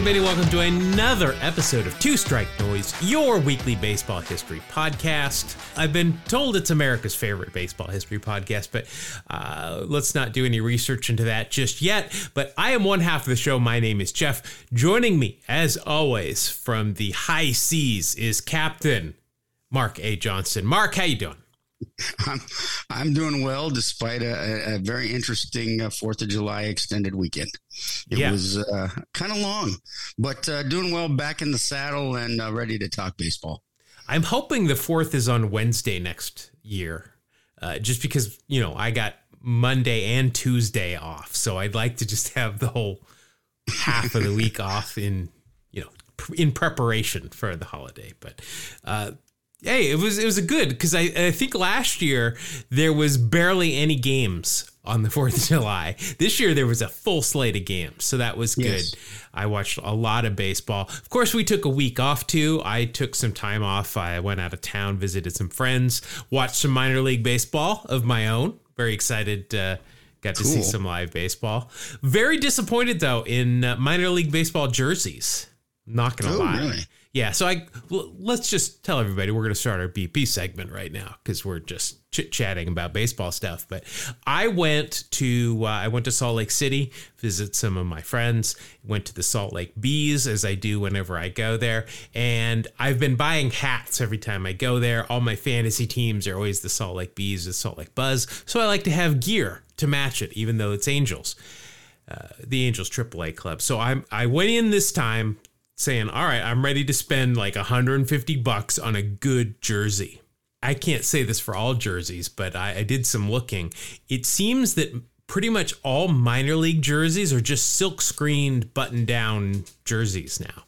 everybody. Welcome to another episode of Two Strike Noise, your weekly baseball history podcast. I've been told it's America's favorite baseball history podcast, but uh, let's not do any research into that just yet. But I am one half of the show. My name is Jeff. Joining me, as always, from the high seas is Captain Mark A. Johnson. Mark, how you doing? I'm I'm doing well despite a, a very interesting uh, Fourth of July extended weekend. It yeah. was uh, kind of long, but uh, doing well. Back in the saddle and uh, ready to talk baseball. I'm hoping the fourth is on Wednesday next year, uh, just because you know I got Monday and Tuesday off, so I'd like to just have the whole half of the week off in you know in preparation for the holiday. But uh, hey, it was it was a good because I, I think last year there was barely any games on the Fourth of July. This year there was a full slate of games, so that was good. Yes. I watched a lot of baseball. Of course, we took a week off too. I took some time off. I went out of town, visited some friends, watched some minor league baseball of my own. Very excited. Uh, got to see some live baseball. Very disappointed though in uh, minor league baseball jerseys. Not gonna oh, lie. Really? Yeah, so I let's just tell everybody we're going to start our BP segment right now because we're just chit chatting about baseball stuff. But I went to uh, I went to Salt Lake City, visit some of my friends. Went to the Salt Lake Bees as I do whenever I go there, and I've been buying hats every time I go there. All my fantasy teams are always the Salt Lake Bees, the Salt Lake Buzz, so I like to have gear to match it, even though it's Angels. Uh, the Angels AAA club. So I I went in this time saying, "All right, I'm ready to spend like 150 bucks on a good jersey." I can't say this for all jerseys, but I, I did some looking. It seems that pretty much all minor league jerseys are just silk screened button down jerseys now.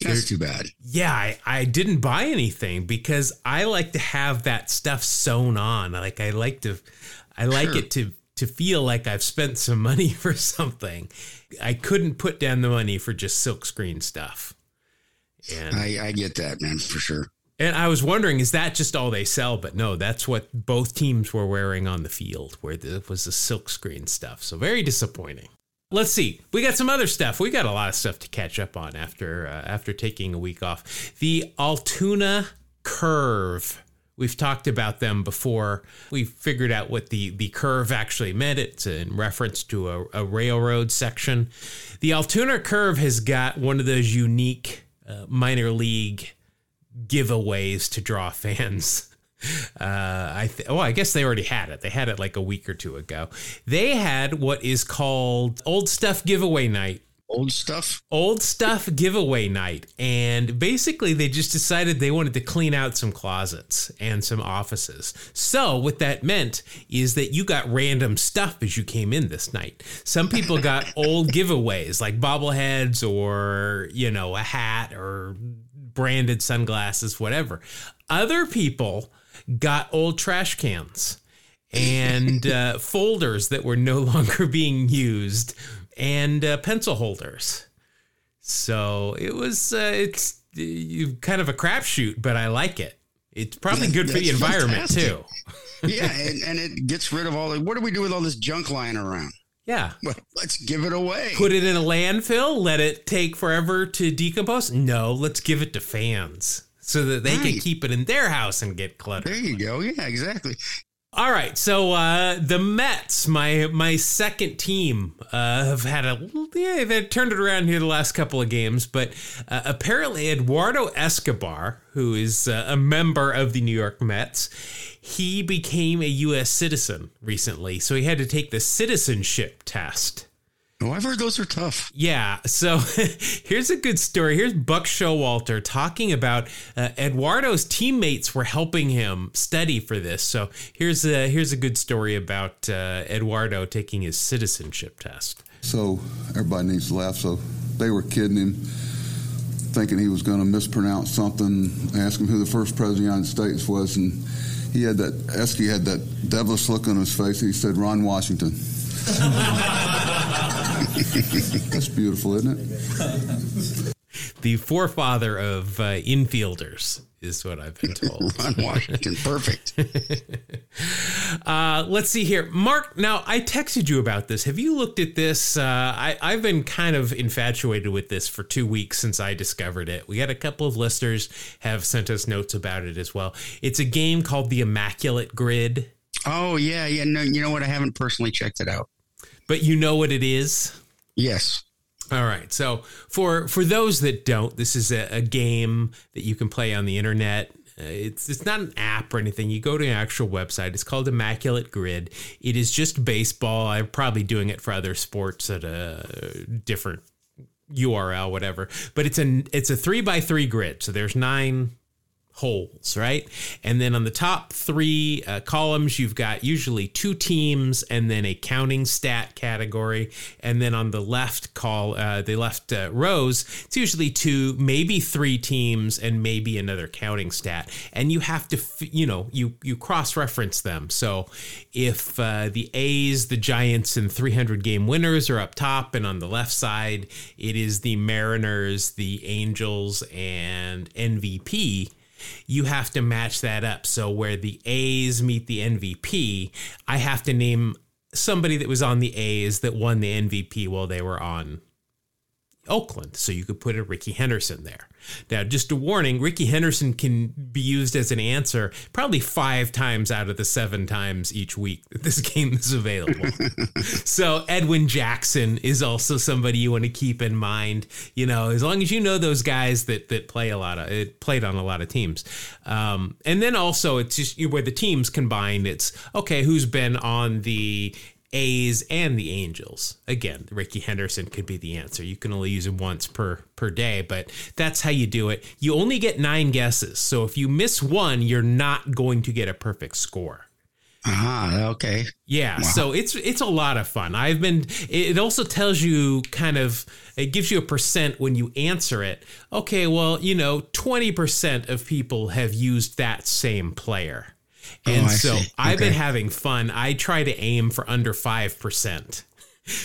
That's too bad. Yeah, I, I didn't buy anything because I like to have that stuff sewn on. Like I like to I like sure. it to to feel like I've spent some money for something. I couldn't put down the money for just silkscreen stuff. And I, I get that, man, for sure. And I was wondering, is that just all they sell? But no, that's what both teams were wearing on the field, where it was the silkscreen stuff. So very disappointing. Let's see. We got some other stuff. We got a lot of stuff to catch up on after uh, after taking a week off. The Altoona Curve We've talked about them before. We figured out what the, the curve actually meant. It's in reference to a, a railroad section. The Altoona curve has got one of those unique uh, minor league giveaways to draw fans. Uh, I th- well, I guess they already had it. They had it like a week or two ago. They had what is called Old Stuff Giveaway Night old stuff? Old stuff giveaway night. And basically they just decided they wanted to clean out some closets and some offices. So what that meant is that you got random stuff as you came in this night. Some people got old giveaways like bobbleheads or you know a hat or branded sunglasses whatever. Other people got old trash cans and uh, folders that were no longer being used and uh, pencil holders. So it was uh, it's uh, kind of a crapshoot, but I like it. It's probably good for the environment fantastic. too. yeah, and, and, it gets rid of all the. What do we do with all this junk lying around? Yeah, well, let's give it away. Put it in a landfill. Let it take forever to decompose. No, let's give it to fans so that they right. can keep it in their house and get cluttered. There you go. Yeah, exactly. All right, so uh, the Mets, my my second team, uh, have had a yeah they've turned it around here the last couple of games, but uh, apparently Eduardo Escobar, who is uh, a member of the New York Mets, he became a U.S. citizen recently, so he had to take the citizenship test. Oh, I've heard those are tough. Yeah. So here's a good story. Here's Buck Showalter talking about uh, Eduardo's teammates were helping him study for this. So here's a here's a good story about uh, Eduardo taking his citizenship test. So everybody needs to laugh. So they were kidding him, thinking he was going to mispronounce something. Ask him who the first president of the United States was, and he had that. Esky had that devilish look on his face. He said Ron Washington. That's beautiful, isn't it? The forefather of uh, infielders is what I've been told. Ron Washington, perfect. Uh, let's see here, Mark. Now I texted you about this. Have you looked at this? Uh, I, I've been kind of infatuated with this for two weeks since I discovered it. We had a couple of listeners have sent us notes about it as well. It's a game called the Immaculate Grid. Oh yeah, yeah. No, you know what? I haven't personally checked it out, but you know what it is. Yes. All right. So for for those that don't, this is a, a game that you can play on the internet. Uh, it's it's not an app or anything. You go to an actual website. It's called Immaculate Grid. It is just baseball. I'm probably doing it for other sports at a different URL, whatever. But it's a it's a three by three grid. So there's nine holes, right? And then on the top three uh, columns, you've got usually two teams and then a counting stat category. And then on the left call, uh, the left uh, rows, it's usually two, maybe three teams and maybe another counting stat. And you have to, you know, you you cross reference them. So if uh, the A's, the Giants, and 300 game winners are up top, and on the left side, it is the Mariners, the Angels, and MVP you have to match that up. So where the A's meet the MVP, I have to name somebody that was on the A's that won the MVP while they were on Oakland. So you could put a Rickey Henderson there. Now, just a warning Rickey Henderson can be used as an answer probably five times out of the seven times each week that this game is available. so, Edwin Jackson is also somebody you want to keep in mind. You know, as long as you know those guys that that play a lot of it played on a lot of teams. Um, and then also, it's just where the teams combined, it's okay, who's been on the A's and the Angels. Again, Rickey Henderson could be the answer. You can only use him once per per day, but that's how you do it. You only get 9 guesses. So if you miss one, you're not going to get a perfect score. Ah, okay. Yeah, wow. so it's it's a lot of fun. I've been it also tells you kind of it gives you a percent when you answer it. Okay, well, you know, 20% of people have used that same player. Oh, and oh, so okay. I've been having fun. I try to aim for under 5%.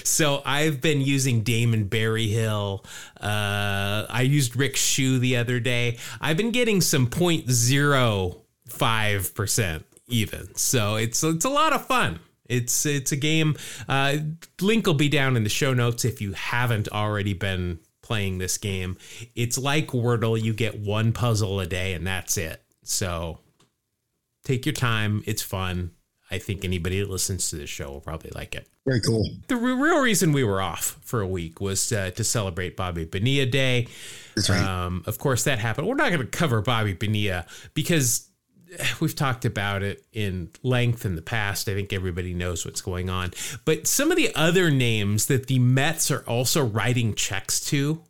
So I've been using Damon Berryhill. Uh, I used Rick Schu the other day. I've been getting some 0.05% even. So it's it's a lot of fun. It's it's a game. Uh, link will be down in the show notes if you haven't already been playing this game. It's like Wordle. You get one puzzle a day and that's it. So Take your time. It's fun. I think anybody that listens to this show will probably like it. Very cool. The real reason we were off for a week was uh, to celebrate Bobby Bonilla Day. That's right. Um, of course, that happened. We're not going to cover Bobby Bonilla because we've talked about it in length in the past. I think everybody knows what's going on. But some of the other names that the Mets are also writing checks to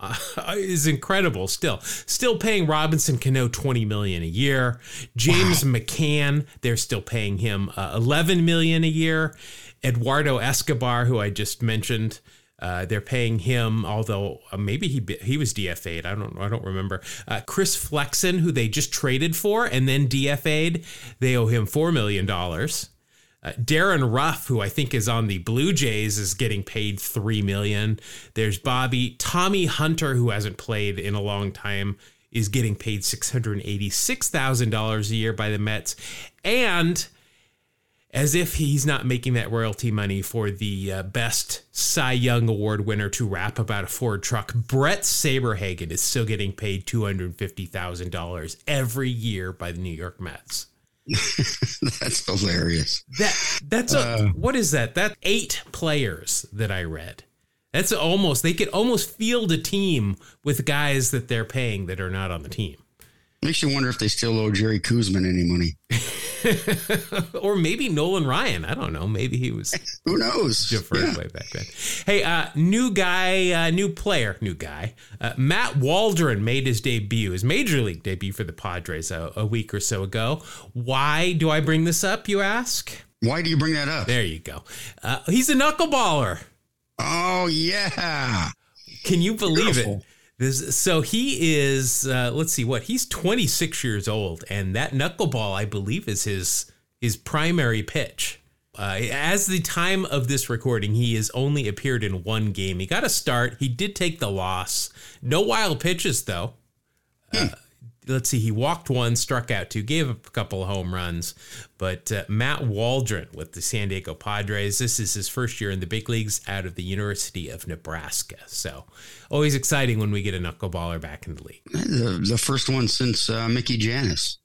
uh, is incredible still still paying robinson cano 20 million a year james wow. mccann they're still paying him uh, 11 million a year eduardo escobar who i just mentioned uh, they're paying him, although uh, maybe he he was DFA'd. I don't I don't remember. Uh, Chris Flexen, who they just traded for and then DFA'd, they owe him four million dollars. Uh, Darin Ruf, who I think is on the Blue Jays, is getting paid three million. There's Bobby Tommy Hunter, who hasn't played in a long time, is getting paid six hundred eighty-six thousand dollars a year by the Mets, and as if he's not making that royalty money for the uh, best Cy Young Award winner to rap about a Ford truck, Bret Saberhagen is still getting paid two hundred fifty thousand dollars every year by the New York Mets. that's hilarious. That that's a uh, what is that? That eight players that I read. That's almost they could almost field a team with guys that they're paying that are not on the team. Makes you wonder if they still owe Jerry Koosman any money. or maybe Nolan Ryan. I don't know. Maybe he was. Who knows? Deferred yeah. way back then. Hey, uh, new guy, uh, new player, new guy. Uh, Matt Waldron made his debut, his major league debut for the Padres a, a week or so ago. Why do I bring this up? You ask. Why do you bring that up? There you go. Uh, he's a knuckleballer. Oh yeah. Can you believe Beautiful. it? This, so he is, uh, let's see what he's 26 years old, and that knuckleball, I believe, is his his primary pitch. Uh, as the time of this recording, he has only appeared in one game. He got a start. He did take the loss. No wild pitches though. Uh, let's see, he walked one, struck out two, gave up a couple of home runs. But uh, Matt Waldron with the San Diego Padres, this is his first year in the big leagues out of the University of Nebraska. So always exciting when we get a knuckleballer back in the league. The, the first one since uh, Mickey Jannis.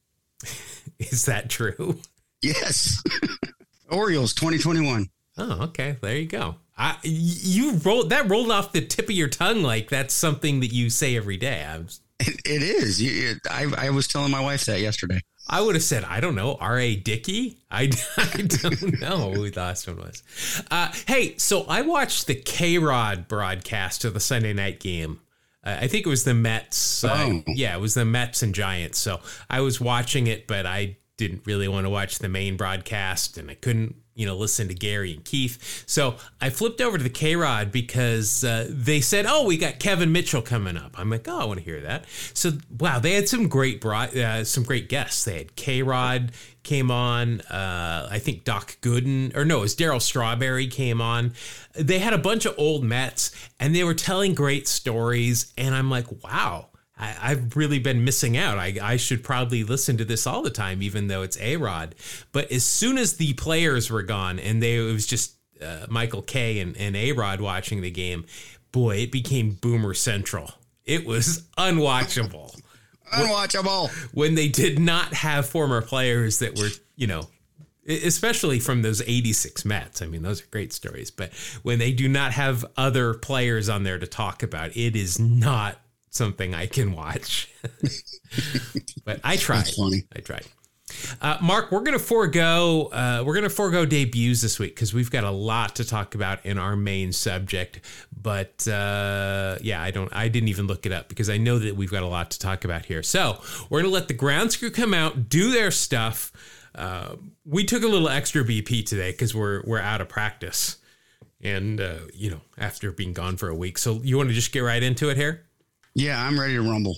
is that true? Yes. Orioles 2021. Oh, okay. There you go. I, you rolled that rolled off the tip of your tongue like that's something that you say every day. I was it, it is. You, I, I was telling my wife that yesterday. I would have said, I don't know, R.A. Dickey? I, I don't know who the last one was. Uh, hey, so I watched the K Rod broadcast of the Sunday night game. Uh, I think it was the Mets. Uh, oh. Yeah, it was the Mets and Giants. So I was watching it, but I didn't really want to watch the main broadcast and I couldn't you know, listen to Gary and Keith. So I flipped over to the K Rod because uh, they said, "Oh, we got Kevin Mitchell coming up." I'm like, "Oh, I want to hear that." So wow, they had some great broad, uh, some great guests. They had K Rod came on. Uh, I think Doc Gooden, or no, it was Darryl Strawberry came on. They had a bunch of old Mets, and they were telling great stories. And I'm like, wow I, have really been missing out. I, I should probably listen to this all the time, even though it's A Rod. But as soon as the players were gone and they it was just uh, Michael Kay and, and A Rod watching the game, boy, it became Boomer Central. It was unwatchable. unwatchable. When they did not have former players that were, you know, especially from those 86 Mets. I mean, those are great stories. But when they do not have other players on there to talk about, it is not something I can watch. but I tried. I tried. Uh, Mark, we're going to forego uh, we're going to forego debuts this week because we've got a lot to talk about in our main subject. But uh, yeah, I don't I didn't even look it up because I know that we've got a lot to talk about here. So we're going to let the ground crew come out, do their stuff. Uh, we took a little extra BP today because we're we're out of practice, and uh, you know after being gone for a week. So you want to just get right into it here? Yeah, I'm ready to rumble.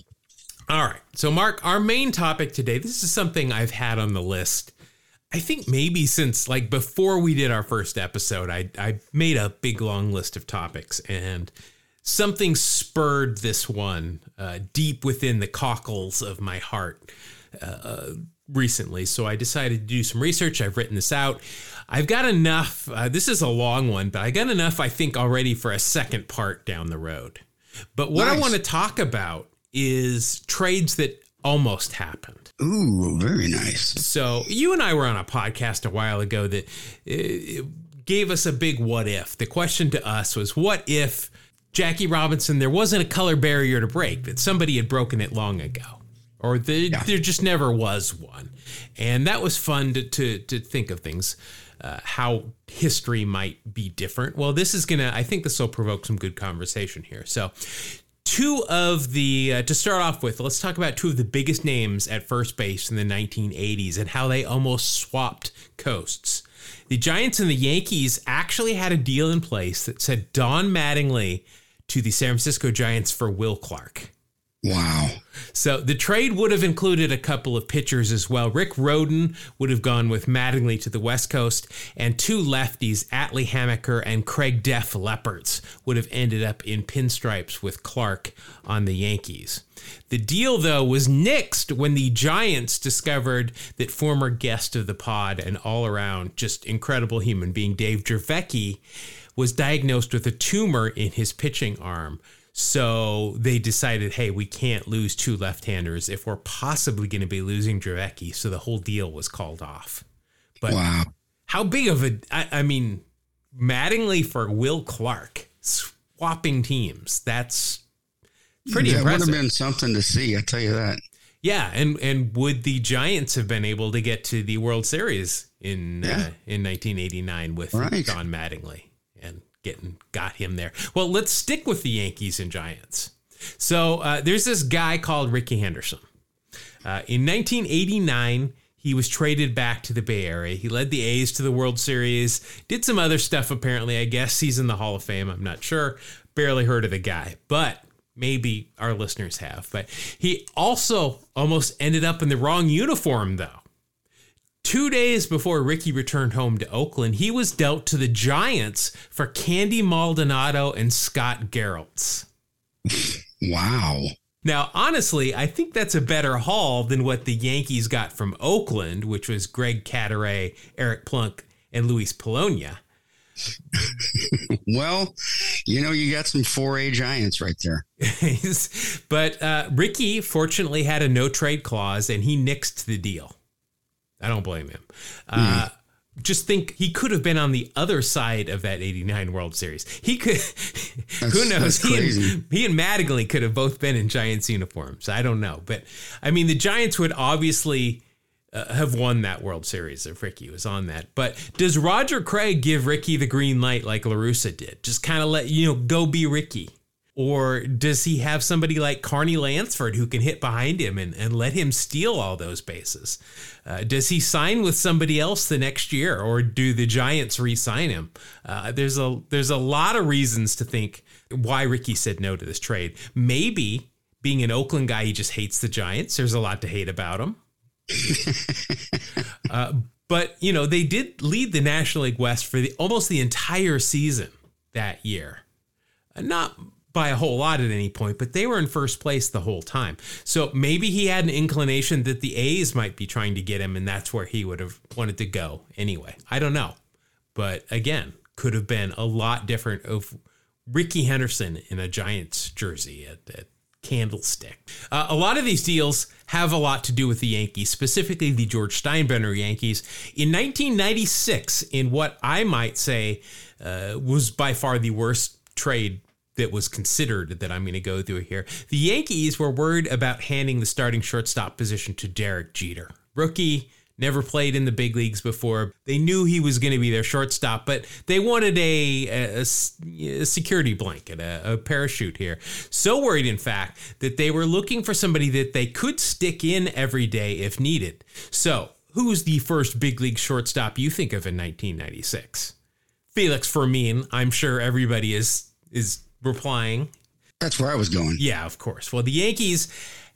All right. So, Mark, our main topic today, this is something I've had on the list. I think maybe since like before we did our first episode, I, I made a big long list of topics and something spurred this one uh, deep within the cockles of my heart uh, recently. So I decided to do some research. I've written this out. I've got enough. Uh, this is a long one, but I got enough, I think, already for a second part down the road. But what nice. I want to talk about is trades that almost happened. Ooh, very nice. So you and I were on a podcast a while ago that uh, gave us a big what if. The question to us was, what if Jackie Robinson, there wasn't a color barrier to break, that somebody had broken it long ago? Or the, yeah. there just never was one. And that was fun to, to, to think of things uh, how history might be different. Well, this is going to, I think this will provoke some good conversation here. So, two of the, uh, to start off with, let's talk about two of the biggest names at first base in the 1980s and how they almost swapped coasts. The Giants and the Yankees actually had a deal in place that said Don Mattingly to the San Francisco Giants for Will Clark. Wow. So the trade would have included a couple of pitchers as well. Rick Rhoden would have gone with Mattingly to the West Coast, and two lefties, Atlee Hammaker and Craig Lefferts, would have ended up in pinstripes with Clark on the Yankees. The deal, though, was nixed when the Giants discovered that former guest of the pod and all around just incredible human being Dave Dravecky was diagnosed with a tumor in his pitching arm. So they decided, hey, we can't lose two left-handers if we're possibly going to be losing Dravecky. So the whole deal was called off. But wow. how big of a? I, I mean, Mattingly for Will Clark swapping teams. That's pretty that impressive. would have been something to see. I tell you that. Yeah, and and would the Giants have been able to get to the World Series in yeah. uh, in 1989 with right. Don Mattingly? Getting got him there. Well, let's stick with the Yankees and Giants. So uh, there's this guy called Rickey Henderson. Uh, in 1989, he was traded back to the Bay Area. He led the A's to the World Series, did some other stuff apparently. I guess he's in the Hall of Fame. I'm not sure. Barely heard of the guy, but maybe our listeners have. But he also almost ended up in the wrong uniform, though. Two days before Rickey returned home to Oakland, he was dealt to the Giants for Candy Maldonado and Scott Garrelts. Wow. Now, honestly, I think that's a better haul than what the Yankees got from Oakland, which was Greg Cadaret, Eric Plunk, and Luis Polonia. well, you know, you got some 4A giants right there. but uh, Rickey fortunately had a no trade clause and he nixed the deal. I don't blame him. Uh, mm just think he could have been on the other side of that 89 World Series. He could, who knows? He and, he and Mattingly could have both been in Giants uniforms. I don't know. But I mean, the Giants would obviously uh, have won that World Series if Rickey was on that. But does Roger Craig give Rickey the green light like La Russa did? Just kind of let, you know, go be Rickey. Or does he have somebody like Carney Lansford who can hit behind him and, and let him steal all those bases? Uh, does he sign with somebody else the next year, or do the Giants re-sign him? Uh, there's a there's a lot of reasons to think why Rickey said no to this trade. Maybe being an Oakland guy, he just hates the Giants. There's a lot to hate about him. uh, but you know they did lead the National League West for the almost the entire season that year. Uh, not by a whole lot at any point, but they were in first place the whole time. So maybe he had an inclination that the A's might be trying to get him, and that's where he would have wanted to go anyway. I don't know. But again, could have been a lot different of Rickey Henderson in a Giants jersey at, at Candlestick. Uh, a lot of these deals have a lot to do with the Yankees, specifically the George Steinbrenner Yankees. In 1996, in what I might say uh, was by far the worst trade that was considered that I'm going to go through here. The Yankees were worried about handing the starting shortstop position to Derek Jeter. Rookie, never played in the big leagues before. They knew he was going to be their shortstop, but they wanted a, a, a security blanket, a, a, parachute here. So worried, in fact, that they were looking for somebody that they could stick in every day if needed. So, who's the first big league shortstop you think of in 1996? Felix Fermin. I'm sure everybody is is replying. That's where I was going. Yeah, of course. Well, the Yankees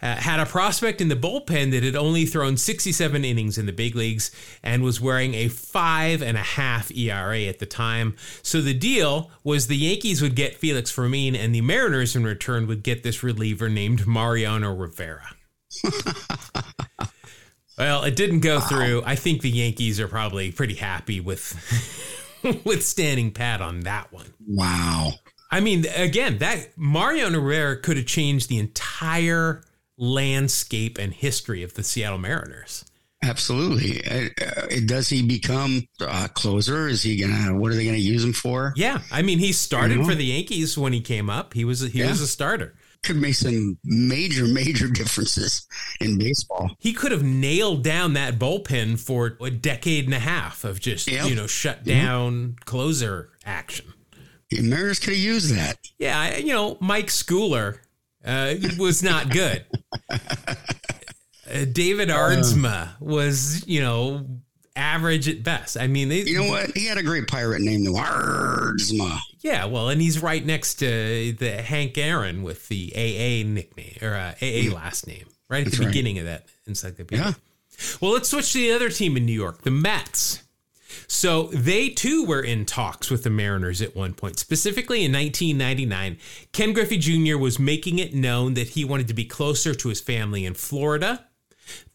uh, had a prospect in the bullpen that had only thrown 67 innings in the big leagues and was wearing a five and a half ERA at the time. So the deal was the Yankees would get Felix Fermin, and the Mariners in return would get this reliever named Mariano Rivera. well, it didn't go wow. through. I think the Yankees are probably pretty happy with with standing pat on that one. Wow. I mean, again, that Mariano Rivera could have changed the entire landscape and history of the Seattle Mariners. Absolutely. Uh, uh, does he become a closer? Is he gonna? What are they gonna use him for? Yeah, I mean, he started you know? for the Yankees when he came up. He was a, he yeah. was a starter. Could make some major major differences in baseball. He could have nailed down that bullpen for a decade and a half of just yep. you know shut down mm-hmm. closer action. The Mariners could have used that. Yeah, you know, Mike Schooler uh, was not good. uh, David Aardsma was, you know, average at best. I mean, they, you know what? He had a great pirate name, though. Aardsma. Yeah, well, and he's right next to the Hank Aaron with the AA nickname or uh, AA last name, right at That's the beginning right. of that encyclopedia. Yeah. Well, let's switch to the other team in New York, the Mets. So they too were in talks with the Mariners at one point. Specifically in 1999, Ken Griffey Jr. was making it known that he wanted to be closer to his family in Florida.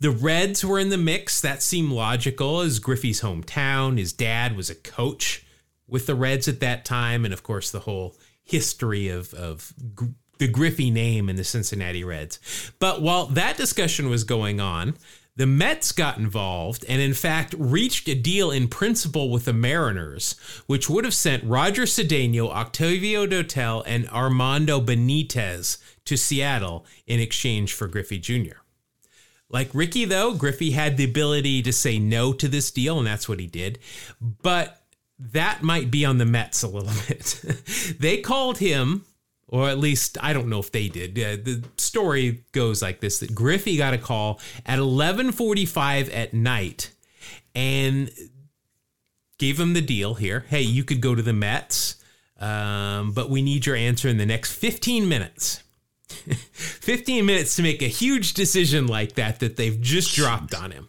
The Reds were in the mix. That seemed logical as Griffey's hometown. His dad was a coach with the Reds at that time. And of course, the whole history of, of the Griffey name in the Cincinnati Reds. But while that discussion was going on, the Mets got involved and, in fact, reached a deal in principle with the Mariners, which would have sent Roger Cedeno, Octavio Dotel, and Armando Benitez to Seattle in exchange for Griffey Jr. Like Rickey, though, Griffey had the ability to say no to this deal, and that's what he did. But that might be on the Mets a little bit. they called him or at least I don't know if they did. Uh, the story goes like this: that Griffey got a call at 11:45 at night, and gave him the deal here. Hey, you could go to the Mets, um, but we need your answer in the next 15 minutes. 15 minutes to make a huge decision like that that they've just dropped on him.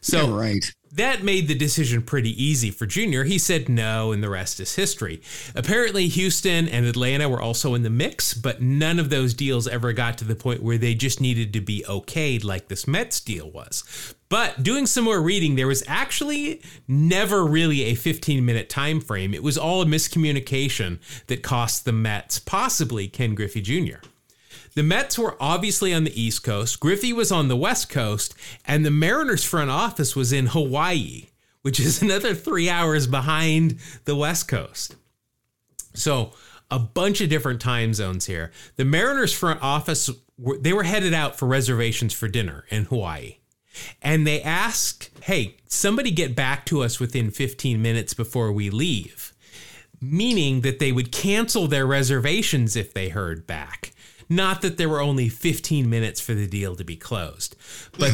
So yeah, right. That made the decision pretty easy for Junior. He said no, and the rest is history. Apparently, Houston and Atlanta were also in the mix, but none of those deals ever got to the point where they just needed to be okayed like this Mets deal was. But doing some more reading, there was actually never really a 15 minute time frame. It was all a miscommunication that cost the Mets, possibly Ken Griffey Jr. The Mets were obviously on the East Coast, Griffey was on the West Coast, and the Mariners front office was in Hawaii, which is another three hours behind the West Coast. So, a bunch of different time zones here. The Mariners front office, they were headed out for reservations for dinner in Hawaii. And they asked, hey, somebody get back to us within 15 minutes before we leave, meaning that they would cancel their reservations if they heard back. Not that there were only 15 minutes for the deal to be closed, but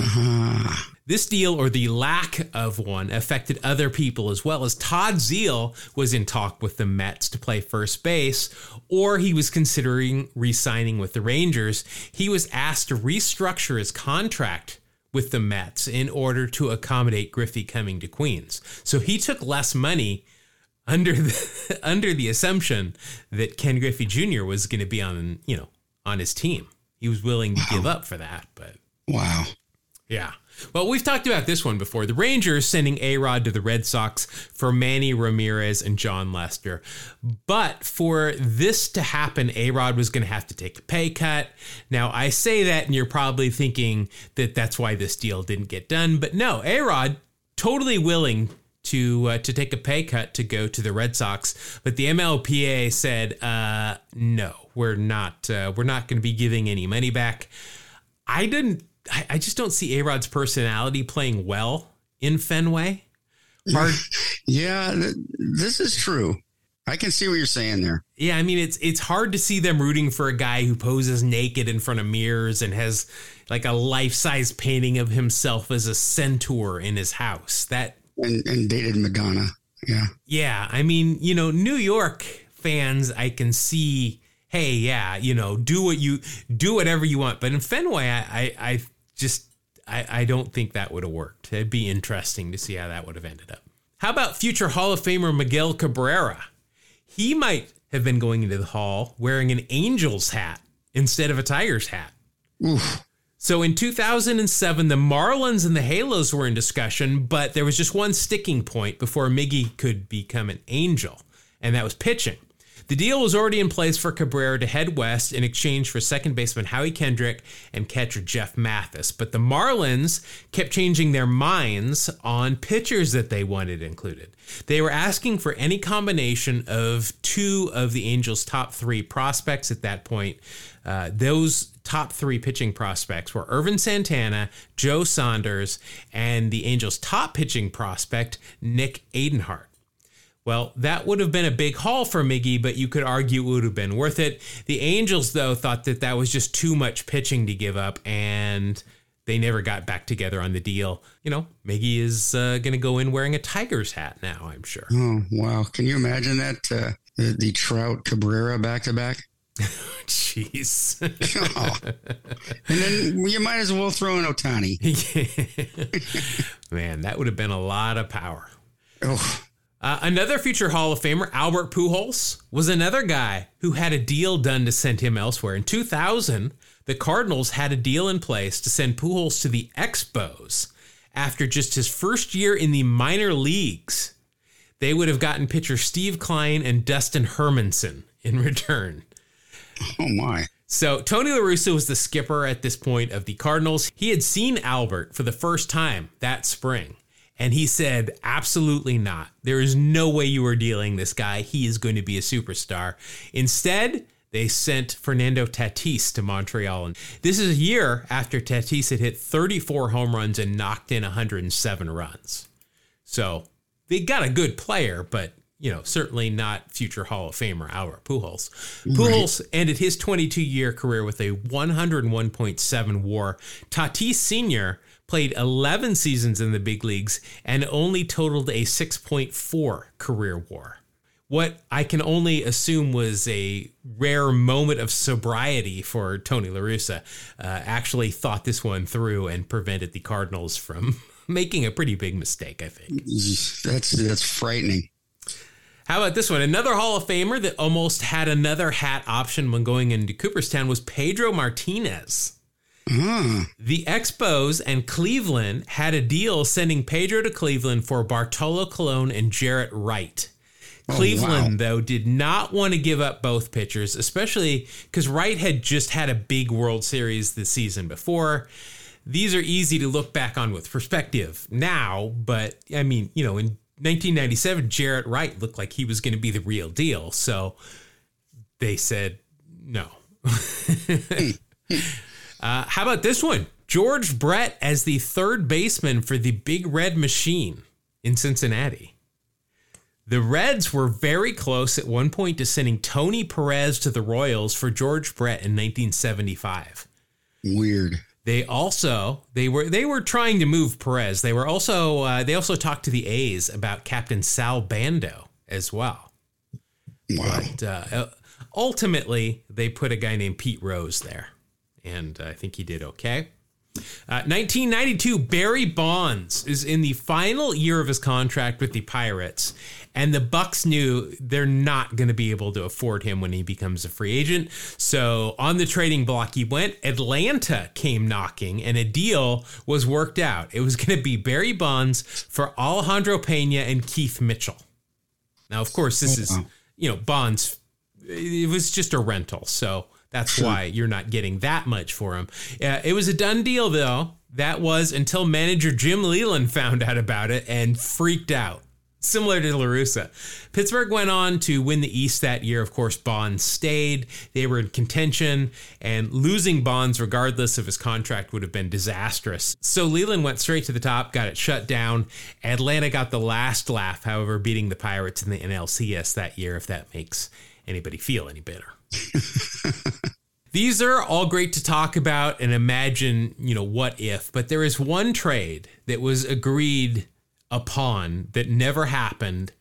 this deal or the lack of one affected other people as well as Todd Zeile was in talk with the Mets to play first base, or he was considering re signing with the Rangers. He was asked to restructure his contract with the Mets in order to accommodate Griffey coming to Queens. So he took less money under the under the assumption that Ken Griffey Jr. was going to be on, you know, on his team. He was willing to wow. give up for that, but wow. Yeah. Well, we've talked about this one before. The Rangers sending A Rod to the Red Sox for Manny Ramirez and Jon Lester. But for this to happen, A Rod was going to have to take a pay cut. Now, I say that, and you're probably thinking that that's why this deal didn't get done. But no, A Rod totally willing to uh, to take a pay cut to go to the Red Sox, but the MLPA said uh, no, we're not uh, we're not going to be giving any money back. I didn't. I, I just don't see A Rod's personality playing well in Fenway. Hard. yeah, this is true. I can see what you're saying there. Yeah, I mean it's it's hard to see them rooting for a guy who poses naked in front of mirrors and has like a life-size painting of himself as a centaur in his house. That and, and dated Madonna. Yeah. Yeah. I mean, you know, New York fans, I can see, hey, yeah, you know, do what you do whatever you want. But in Fenway, I, I, I just I, I don't think that would have worked. It'd be interesting to see how that would have ended up. How about future Hall of Famer Miguel Cabrera? He might have been going into the hall wearing an Angels hat instead of a Tigers hat. Oof. So in 2007, the Marlins and the Halos were in discussion, but there was just one sticking point before Miggy could become an angel, and that was pitching. The deal was already in place for Cabrera to head west in exchange for second baseman Howie Kendrick and catcher Jeff Mathis. But the Marlins kept changing their minds on pitchers that they wanted included. They were asking for any combination of two of the Angels' top three prospects at that point. Uh, those top three pitching prospects were Ervin Santana, Joe Saunders, and the Angels' top pitching prospect, Nick Adenhart. Well, that would have been a big haul for Miggy, but you could argue it would have been worth it. The Angels, though, thought that that was just too much pitching to give up, and they never got back together on the deal. You know, Miggy is uh, going to go in wearing a Tigers hat now, I'm sure. Oh, wow. Can you imagine that? Uh, the, the Trout Cabrera back to back? Jeez. oh. And then you might as well throw in Ohtani. Man, that would have been a lot of power. Oh. Uh, another future Hall of Famer, Albert Pujols, was another guy who had a deal done to send him elsewhere. In 2000, the Cardinals had a deal in place to send Pujols to the Expos after just his first year in the minor leagues. They would have gotten pitcher Steve Kline and Dustin Hermanson in return. Oh, my. So Tony La Russa was the skipper at this point of the Cardinals. He had seen Albert for the first time that spring. And he said, absolutely not. There is no way you are dealing this guy. He is going to be a superstar. Instead, they sent Fernando Tatis to Montreal. And this is a year after Tatis had hit 34 home runs and knocked in 107 runs. So they got a good player, but you know, certainly not future Hall of Famer Albert Pujols. Pujols right. ended his 22 year career with a 101.7 WAR. Tatis Sr played 11 seasons in the big leagues and only totaled a 6.4 career WAR. What I can only assume was a rare moment of sobriety for Tony La Russa, uh, actually thought this one through and prevented the Cardinals from making a pretty big mistake, I think. That's that's frightening. How about this one? Another Hall of Famer that almost had another hat option when going into Cooperstown was Pedro Martinez. Mm. The Expos and Cleveland had a deal sending Pedro to Cleveland for Bartolo Colon and Jaret Wright. Oh, Cleveland, wow. though, did not want to give up both pitchers, especially because Wright had just had a big World Series the season before. These are easy to look back on with perspective now, but I mean, you know, in 1997, Jaret Wright looked like he was going to be the real deal. So they said no. uh, how about this one? George Brett as the third baseman for the Big Red Machine in Cincinnati. The Reds were very close at one point to sending Tony Perez to the Royals for George Brett in 1975. Weird. They also they were they were trying to move Perez. They were also uh, they also talked to the A's about Captain Sal Bando as well. Wow. But uh, ultimately, they put a guy named Pete Rose there, and I think he did okay. 1992, uh, Barry Bonds is in the final year of his contract with the Pirates, and the Bucs knew they're not going to be able to afford him when he becomes a free agent. So on the trading block he went. Atlanta came knocking, and a deal was worked out. It was going to be Barry Bonds for Alejandro Pena and Keith Mitchell. Now, of course, this is you know Bonds. It was just a rental, so that's why you're not getting that much for him. Uh, it was a done deal, though. That was until manager Jim Leyland found out about it and freaked out. Similar to La Russa. Pittsburgh went on to win the East that year. Of course, Bonds stayed. They were in contention, and losing Bonds, regardless of his contract, would have been disastrous. So Leland went straight to the top, got it shut down. Atlanta got the last laugh, however, beating the Pirates in the NLCS that year, if that makes anybody feel any better. These are all great to talk about and imagine, you know, what if, but there is one trade that was agreed upon that never happened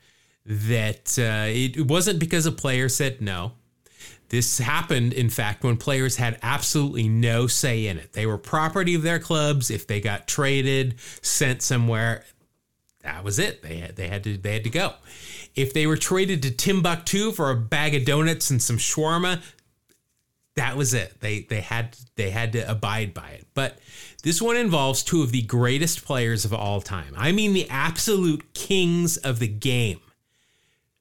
that uh, it wasn't because a player said no. This happened, in fact, when players had absolutely no say in it. They were property of their clubs. If they got traded, sent somewhere, that was it. They had they had to they had to go. If they were traded to Timbuktu for a bag of donuts and some shawarma, that was it. They they had they had to abide by it. But this one involves two of the greatest players of all time. I mean the absolute kings of the game.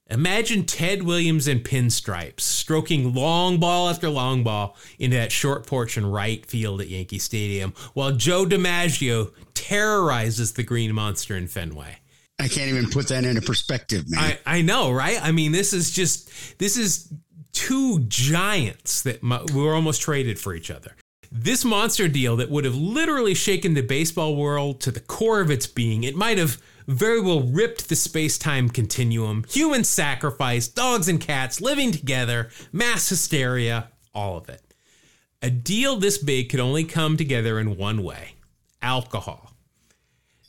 Imagine Ted Williams in pinstripes, stroking long ball after long ball into that short porch in right field at Yankee Stadium, while Joe DiMaggio terrorizes the Green Monster in Fenway. I can't even put that into perspective, man. I, I know, right? I mean, this is just this is two giants that were almost traded for each other. This monster deal that would have literally shaken the baseball world to the core of its being. It might have very well ripped the space time continuum, human sacrifice, dogs and cats living together, mass hysteria, all of it. A deal this big could only come together in one way alcohol.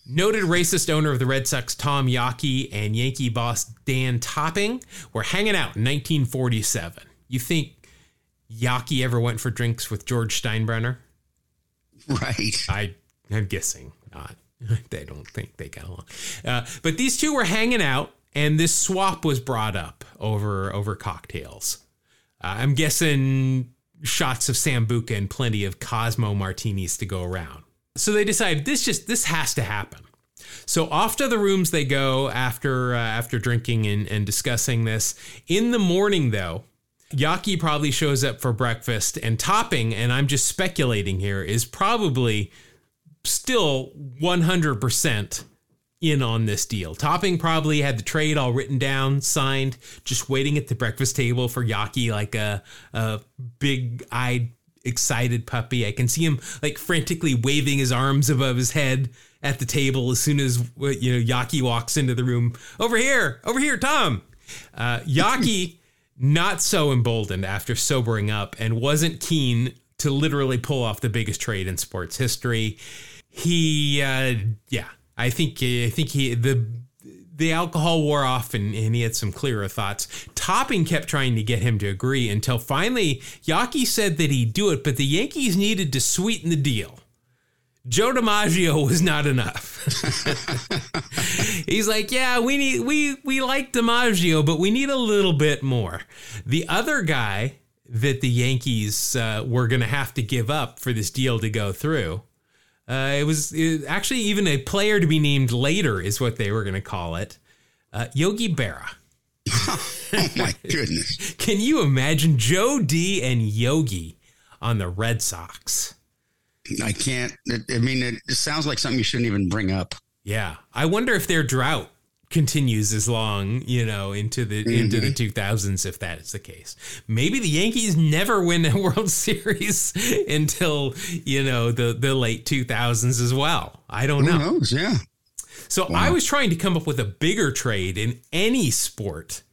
Noted racist owner of the Red Sox, Tom Yawkey, and Yankee boss Dan Topping were hanging out in 1947. You think Yawkey ever went for drinks with George Steinbrenner? Right. I, I'm guessing not. they don't think they got along. Uh, but these two were hanging out, and this swap was brought up over over cocktails. Uh, I'm guessing shots of sambuca and plenty of Cosmo martinis to go around. So they decide this just this has to happen. So off to the rooms they go after uh, after drinking and, and discussing this. In the morning, though, Yawkey probably shows up for breakfast, and Topping, and I'm just speculating here, is probably still 100% in on this deal. Topping probably had the trade all written down, signed, just waiting at the breakfast table for Yawkey like a, a big eyed, excited puppy. I can see him like frantically waving his arms above his head at the table as soon as you know Yawkey walks into the room. Over here, over here, Tom. Uh, Yawkey not so emboldened after sobering up and wasn't keen to literally pull off the biggest trade in sports history he uh, yeah i think i think he the the alcohol wore off and, and he had some clearer thoughts. Topping kept trying to get him to agree until finally Yawkey said that he'd do it, but the Yankees needed to sweeten the deal. Joe DiMaggio was not enough. He's like, yeah, we need we we like DiMaggio, but we need a little bit more. The other guy that the Yankees uh, were going to have to give up for this deal to go through. Uh, it was it, actually even a player to be named later is what they were going to call it. Uh, Yogi Berra. oh my goodness! Can you imagine Joe D and Yogi on the Red Sox? I can't. I mean, it sounds like something you shouldn't even bring up. Yeah, I wonder if their drought continues as long, you know, into the mm-hmm. into the 2000s if that is the case. Maybe the Yankees never win a World Series until, you know, the the late 2000s as well. I don't Who know. Knows? Yeah. So wow. I was trying to come up with a bigger trade in any sport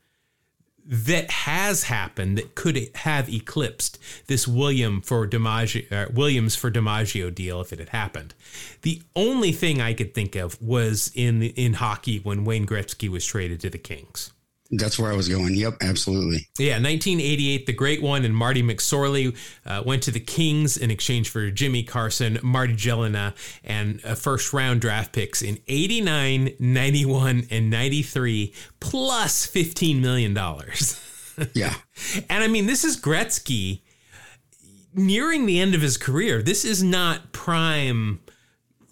that has happened that could have eclipsed this William for DiMaggio, uh, Williams for DiMaggio deal if it had happened. The only thing I could think of was in in hockey when Wayne Gretzky was traded to the Kings. That's where I was going. Yep, absolutely. Yeah, 1988, the great one, and Marty McSorley uh, went to the Kings in exchange for Jimmy Carson, Marty Gelinas, and first round draft picks in 89, 91, and 93, plus $15 million. yeah. And I mean, this is Gretzky nearing the end of his career. This is not prime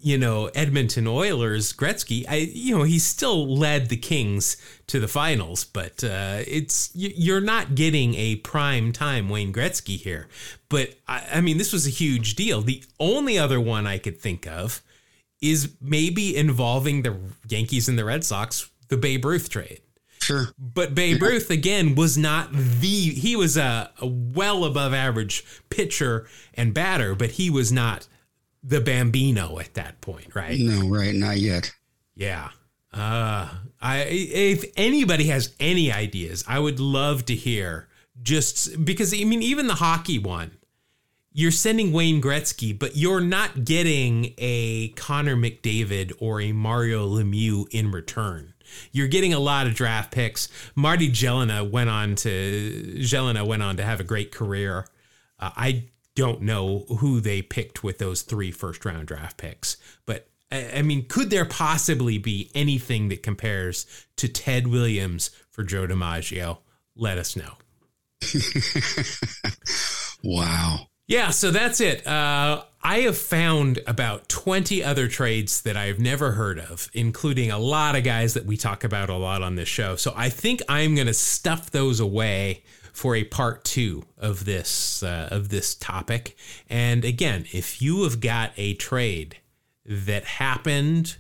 you know, Edmonton Oilers, Gretzky, I, you know, he still led the Kings to the finals, but uh, it's you're not getting a prime time Wayne Gretzky here. But I, I mean, this was a huge deal. The only other one I could think of is maybe involving the Yankees and the Red Sox, the Babe Ruth trade. Sure. But Babe yeah. Ruth again was not the he was a, a well above average pitcher and batter, but he was not the Bambino at that point, right? No, right, not yet. Yeah. Uh, I if anybody has any ideas, I would love to hear. Just because I mean, even the hockey one, you're sending Wayne Gretzky, but you're not getting a Connor McDavid or a Mario Lemieux in return. You're getting a lot of draft picks. Marty Gelinas went on to Gelinas went on to have a great career. Uh, I don't know who they picked with those three first round draft picks. But I mean, could there possibly be anything that compares to Ted Williams for Joe DiMaggio? Let us know. wow. Yeah, so that's it. Uh, I have found about 20 other trades that I've never heard of, including a lot of guys that we talk about a lot on this show. So I think I'm going to stuff those away for a part two of this uh, of this topic. And again, if you have got a trade that happened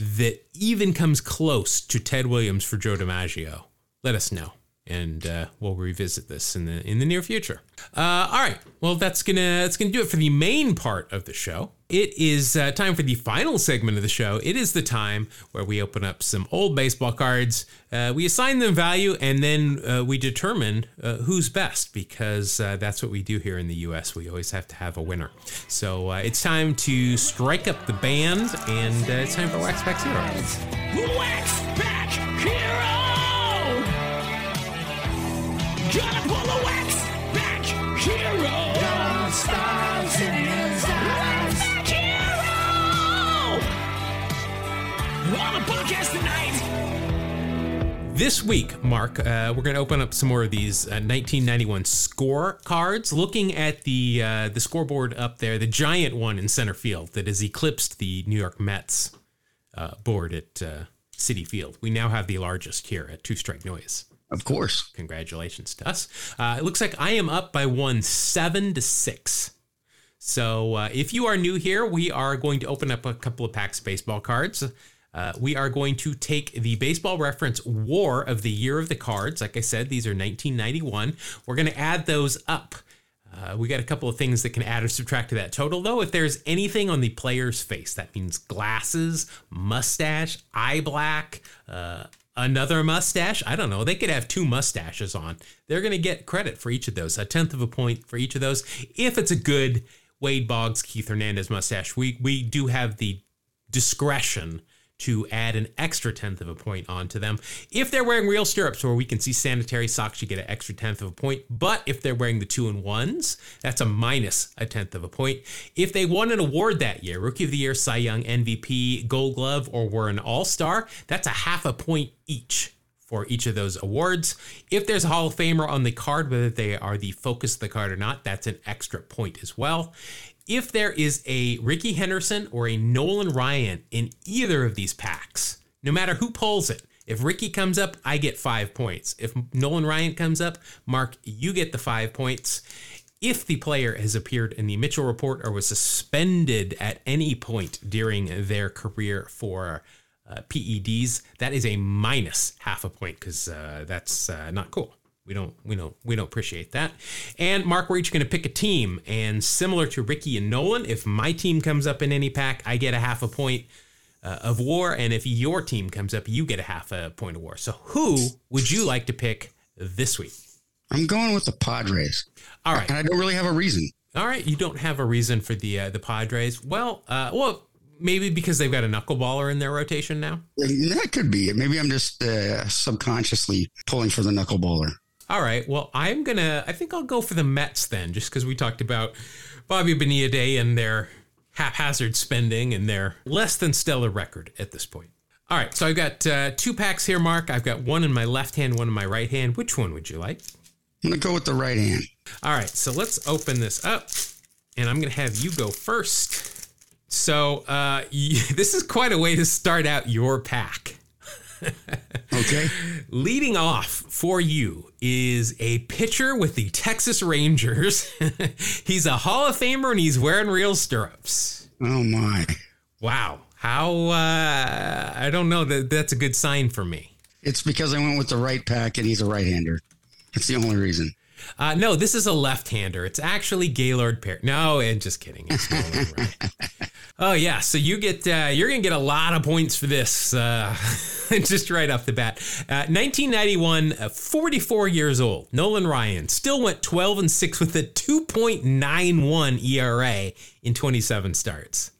that even comes close to Ted Williams for Joe DiMaggio, let us know and uh, we'll revisit this in the in the near future. Uh, all right, well that's gonna that's gonna do it for the main part of the show. It is uh, time for the final segment of the show. It is the time where we open up some old baseball cards. Uh, we assign them value, and then uh, we determine uh, who's best because that's what we do here in the U.S. We always have to have a winner. So it's time to strike up the band, and it's time for Wax Pack Hero. Wax Pack This week, Mark, uh, we're going to open up some more of these uh, 1991 score cards. Looking at the uh, the scoreboard up there, the giant one in center field that has eclipsed the New York Mets uh, board at uh, Citi Field. We now have the largest here at Two Strike Noise. Of course. Congratulations to us. Uh, it looks like I am up by one seven to six. So uh, if you are new here, we are going to open up a couple of packs of baseball cards. Uh, we are going to take the baseball reference war of the year of the cards. Like I said, these are 1991. We're going to add those up. Uh, we got a couple of things that can add or subtract to that total, though. If there's anything on the player's face, that means glasses, mustache, eye black, uh, another mustache. I don't know. They could have two mustaches on. They're going to get credit for each of those, a tenth of a point for each of those. If it's a good Wade Boggs, Keith Hernandez mustache, we we do have the discretion to add an extra tenth of a point onto them. If they're wearing real stirrups where we can see sanitary socks, you get an extra tenth of a point. But if they're wearing the two and ones, that's a minus a tenth of a point. If they won an award that year, Rookie of the Year, Cy Young, MVP, Gold Glove, or were an All Star, that's a half a point each for each of those awards. If there's a Hall of Famer on the card, whether they are the focus of the card or not, that's an extra point as well. If there is a Ricky Henderson or a Nolan Ryan in either of these packs, no matter who pulls it, if Ricky comes up, I get five points. If Nolan Ryan comes up, Mark, you get the five points. If the player has appeared in the Mitchell report or was suspended at any point during their career for uh, PEDs, that is a minus half a point because uh, that's uh, not cool. We don't we don't we don't appreciate that. And Mark, we're each going to pick a team, and similar to Ricky and Nolan, if my team comes up in any pack, I get a half a point uh, of war, and if your team comes up, you get a half a point of war. So, who would you like to pick this week? I'm going with the Padres. All right, and I don't really have a reason. All right, you don't have a reason for the uh, the Padres. Well, uh, well, maybe because they've got a knuckleballer in their rotation now. That could be it. Maybe I'm just uh, subconsciously pulling for the knuckleballer. All right. Well, I'm gonna. I think I'll go for the Mets then, just because we talked about Bobby Bonilla Day and their haphazard spending and their less than stellar record at this point. All right. So I've got uh, two packs here, Mark. I've got one in my left hand, one in my right hand. Which one would you like? I'm gonna go with the right hand. All right. So let's open this up, and I'm gonna have you go first. So uh, this is quite a way to start out your pack. okay. Leading off for you is a pitcher with the Texas Rangers. he's a Hall of Famer and he's wearing real stirrups. Oh my. Wow. How uh I don't know that that's a good sign for me. It's because I went with the right pack and he's a right-hander. That's the only reason. Uh, no, this is a left-hander. It's actually Gaylord Perry. No, and just kidding. It's right. Oh yeah, so you get uh, you're gonna get a lot of points for this, uh, just right off the bat. Uh, 1991, uh, 44 years old, Nolan Ryan still went 12 and six with a 2.91 ERA in 27 starts.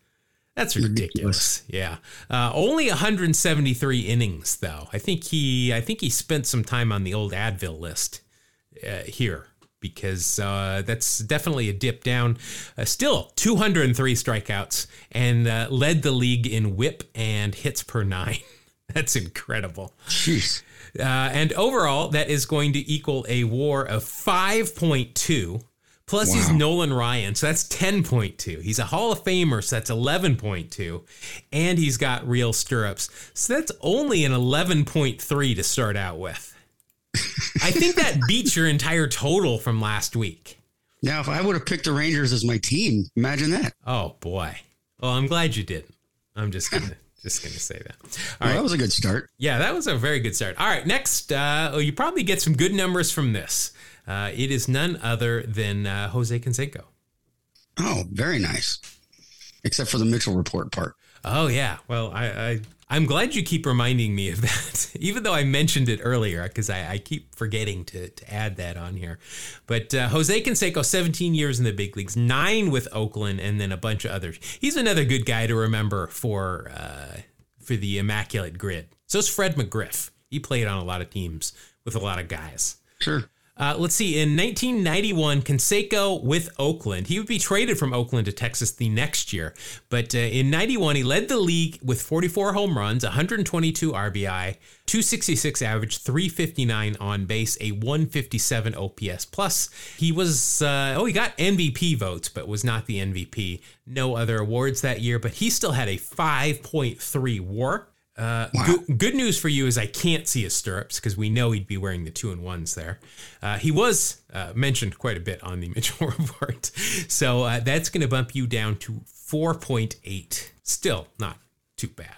That's ridiculous. ridiculous. Yeah, uh, only 173 innings though. I think he I think he spent some time on the old Advil list uh, here because uh, that's definitely a dip down. Uh, still 203 strikeouts and uh, led the league in whip and hits per nine. that's incredible. Jeez. Uh, and overall, that is going to equal a war of 5.2. Plus, wow. he's Nolan Ryan, so that's 10.2. He's a Hall of Famer, so that's 11.2. And he's got real stirrups, so that's only an 11.3 to start out with. I think that beats your entire total from last week. Now, if I would have picked the Rangers as my team, imagine that. Oh boy. Well, I'm glad you didn't. I'm just gonna just gonna say that. All well, right. That was a good start. Yeah, that was a very good start. All right, next, uh, oh, you probably get some good numbers from this. Uh, it is none other than uh, Jose Canseco. Oh, very nice. Except for the Mitchell report part. Oh yeah. Well, I, I I'm glad you keep reminding me of that, even though I mentioned it earlier, because I, I, keep forgetting to, to add that on here. But uh, Jose Canseco, 17 years in the big leagues, nine with Oakland, and then a bunch of others. He's another good guy to remember for uh, for the immaculate grid. So is Fred McGriff. He played on a lot of teams with a lot of guys. Sure. Uh, let's see. In 1991, Canseco with Oakland, he would be traded from Oakland to Texas the next year. But uh, in 91, he led the league with 44 home runs, 122 RBI, 266 average, 359 on base, a 157 OPS plus. He was, uh, oh, he got MVP votes, but was not the MVP. No other awards that year, but he still had a 5.3 WAR. Uh, wow. good, good, news for you is I can't see his stirrups because we know he'd be wearing the two and ones there. Uh, he was uh, mentioned quite a bit on the Mitchell report, so uh, that's going to bump you down to 4.8. Still not too bad.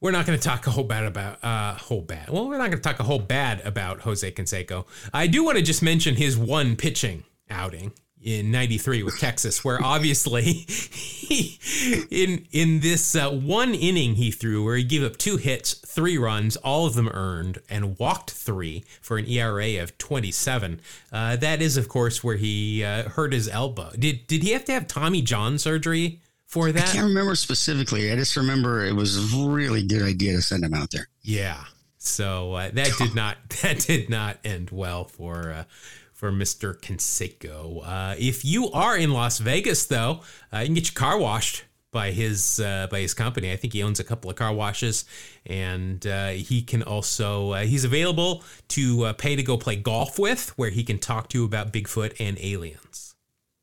We're not going to talk a whole bad about uh whole bad. Well, we're not going to talk a whole bad about Jose Canseco. I do want to just mention his one pitching outing in 93 with Texas where obviously he, in in this uh, one inning he threw where he gave up two hits, three runs, all of them earned and walked 3 for an ERA of 27. Uh, that is of course where he uh, hurt his elbow. Did did he have to have Tommy John surgery for that. I can't remember specifically. I just remember it was a really good idea to send him out there. Yeah. So uh, that did not that did not end well for uh, for Mr. Canseco. Uh, if you are in Las Vegas, though, uh, you can get your car washed by his uh, by his company. I think he owns a couple of car washes, and uh, he can also uh, he's available to uh, pay to go play golf with, where he can talk to you about Bigfoot and aliens.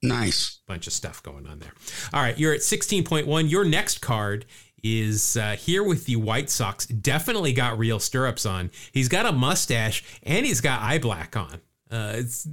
Nice bunch of stuff going on there. All right, you're at sixteen point one. Your next card is uh, here with the White Sox. Definitely got real stirrups on. He's got a mustache and he's got eye black on. Uh, it's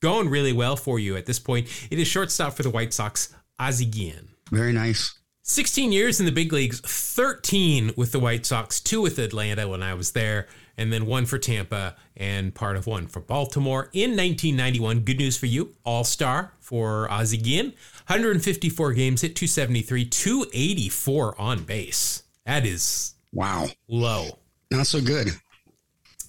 going really well for you at this point. It is shortstop for the White Sox, Ozzie Guillen. Very nice. 16 years in the big leagues, 13 with the White Sox, two with Atlanta when I was there, and then one for Tampa and part of one for Baltimore in 1991. Good news for you, All Star for Ozzie Guillen. 154 games, hit 273, 284 on base. That is wow, low. Not so good.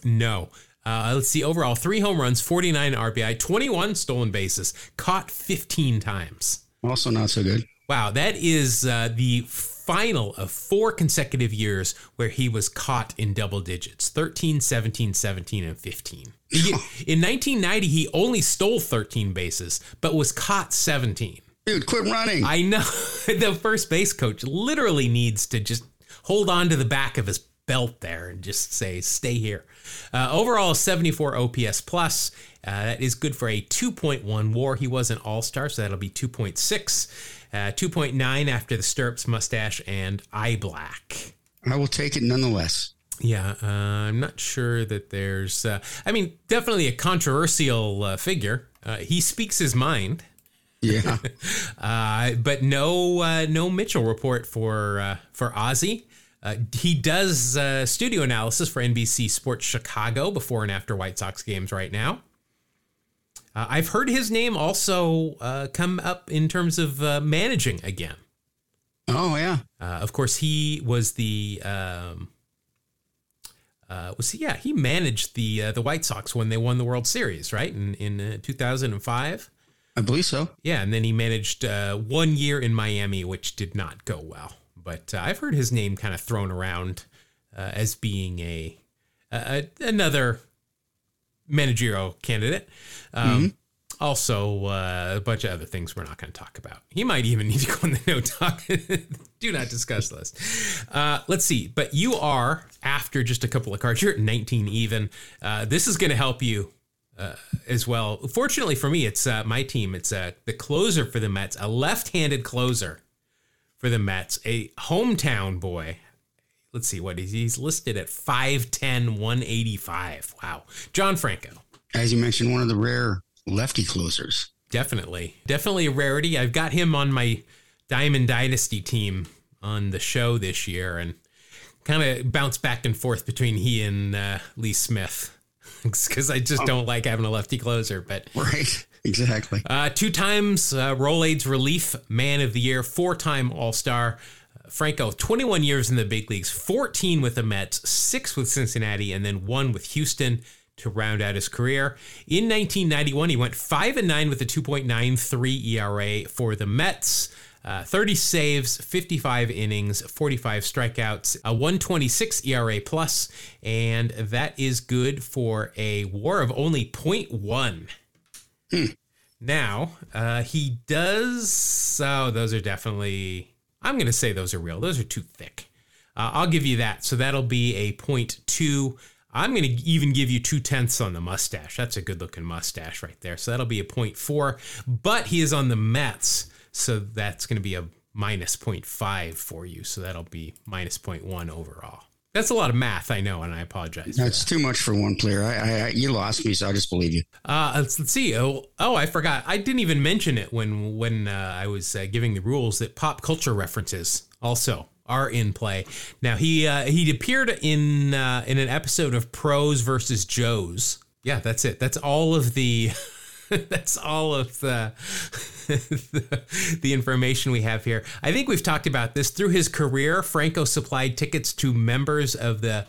No. Uh, let's see. Overall, three home runs, 49 RBI, 21 stolen bases, caught 15 times. Also, not so good. Wow, that is uh, the final of four consecutive years where he was caught in double digits 13, 17, 17, and 15. He, in 1990, he only stole 13 bases, but was caught 17. Dude, quit running. I know. the first base coach literally needs to just hold on to the back of his belt there and just say, stay here. Uh, overall, 74 OPS plus. Uh, that is good for a 2.1 war. He was an all star, so that'll be 2.6. Uh, 2.9 after the stirrups, mustache, and eye black. I will take it nonetheless. Yeah, uh, I'm not sure that there's. Uh, I mean, definitely a controversial uh, figure. Uh, he speaks his mind. Yeah, uh, but no, uh, no Mitchell report for for Ozzie. he does studio analysis for NBC Sports Chicago before and after White Sox games right now. Uh, I've heard his name also uh, come up in terms of uh, managing again. Oh yeah. Uh, of course, he was the um, uh, was he, yeah he managed the uh, the White Sox when they won the World Series right in in two thousand and five. I believe so. Yeah, and then he managed one year in Miami, which did not go well. But I've heard his name kind of thrown around as being a, a another managerial candidate. Um, mm-hmm. Also, uh, a bunch of other things we're not going to talk about. He might even need to go in the no talk. Do not discuss this. Uh, let's see. But you are, after just a couple of cards, you're at 19 even. Uh, this is going to help you uh, as well. Fortunately for me, it's uh, my team. It's uh, the closer for the Mets, a left handed closer for the Mets, a hometown boy. Let's see what he's listed at 5'10 185 wow. John franco. As you mentioned one of the rare lefty closers. Definitely. Definitely a rarity. I've got him on my diamond dynasty team on the show this year and kind of bounce back and forth between he and uh, lee smith. Because i just oh. don't like having a lefty closer but right exactly uh, two times uh, Rolaids relief man of the year four time all-star Franco, 21 years in the big leagues, 14 with the Mets, six with Cincinnati, and then one with Houston to round out his career. In 1991, he went 5 and 9 with a 2.93 ERA for the Mets. Uh, 30 saves, 55 innings, 45 strikeouts, a 126 ERA plus, and that is good for a WAR of only 0.1. Hmm. Now uh, he does. Oh, those are definitely I'm going to say those are real. Those are too thick. Uh, I'll give you that. So that'll be a 0.2. I'm going to even give you two tenths on the mustache. That's a good looking mustache right there. So that'll be a 0.4. But he is on the Mets. So that's going to be a minus 0.5 for you. So that'll be minus 0.1 overall. That's a lot of math, I know, and I apologize. That's too much for one player. I, I, you lost me, so I just believe you. Uh, let's, let's see. Oh, oh, I forgot. I didn't even mention it when when uh, I was uh, giving the rules that pop culture references also are in play. Now he uh, he appeared in uh, in an episode of Pros versus Joes. Yeah, that's it. That's all of the. that's all of the, the, the information we have here. I think we've talked about this through his career. Franco supplied tickets to members of the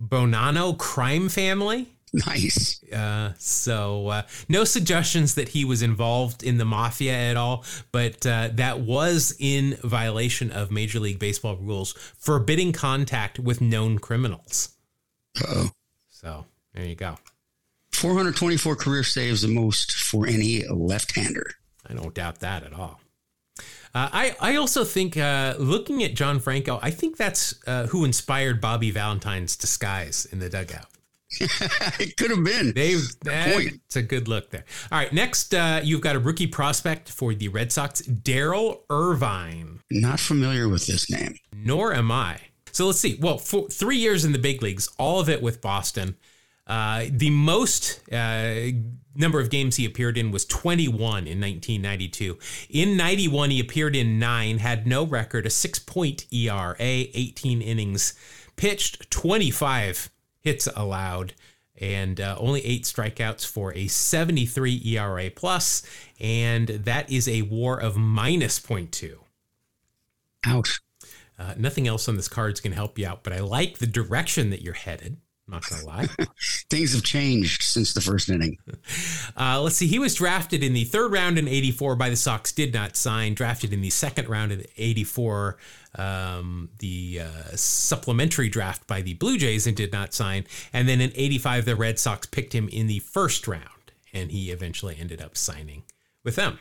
Bonanno crime family. Nice. Uh, so, uh, no suggestions that he was involved in the mafia at all, but uh, that was in violation of Major League Baseball rules forbidding contact with known criminals. oh. So, there you go. 424 career saves, the most for any left hander. I don't doubt that at all. Uh, I, I also think, uh, looking at John Franco, I think that's uh, who inspired Bobby Valentine's disguise in the dugout. it could have been. They, it's a good look there. All right, next uh, you've got a rookie prospect for the Red Sox, Daryl Irvine. Not familiar with this name. Nor am I. So let's see. Well, for three years in the big leagues, all of it with Boston. Uh, the most uh, number of games he appeared in was 21 in 1992. In 91, he appeared in nine, had no record, a six point ERA, 18 innings pitched, 25 hits allowed, and uh, only eight strikeouts for a 73 ERA plus, and that is a WAR of minus 0.2. Ouch. Uh, nothing else on this card is going to help you out, but I like the direction that you're headed. I'm not to lie. Things have changed since the first inning. Uh, let's see. He was drafted in the third round in 84 by the Sox, did not sign. Drafted in the second round in 84, um, the uh, supplementary draft by the Blue Jays, and did not sign. And then in 85, the Red Sox picked him in the first round, and he eventually ended up signing with them.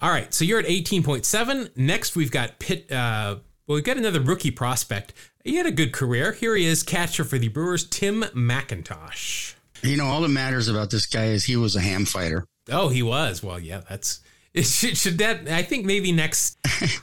All right. So you're at 18.7. Next, we've got Pitt. Uh, well, we've got another rookie prospect. He had a good career. Here he is, catcher for the Brewers, Tim McIntosh. You know, all that matters about this guy is he was a ham fighter. Oh, he was. Well, yeah, that's. It should, should that? I think maybe next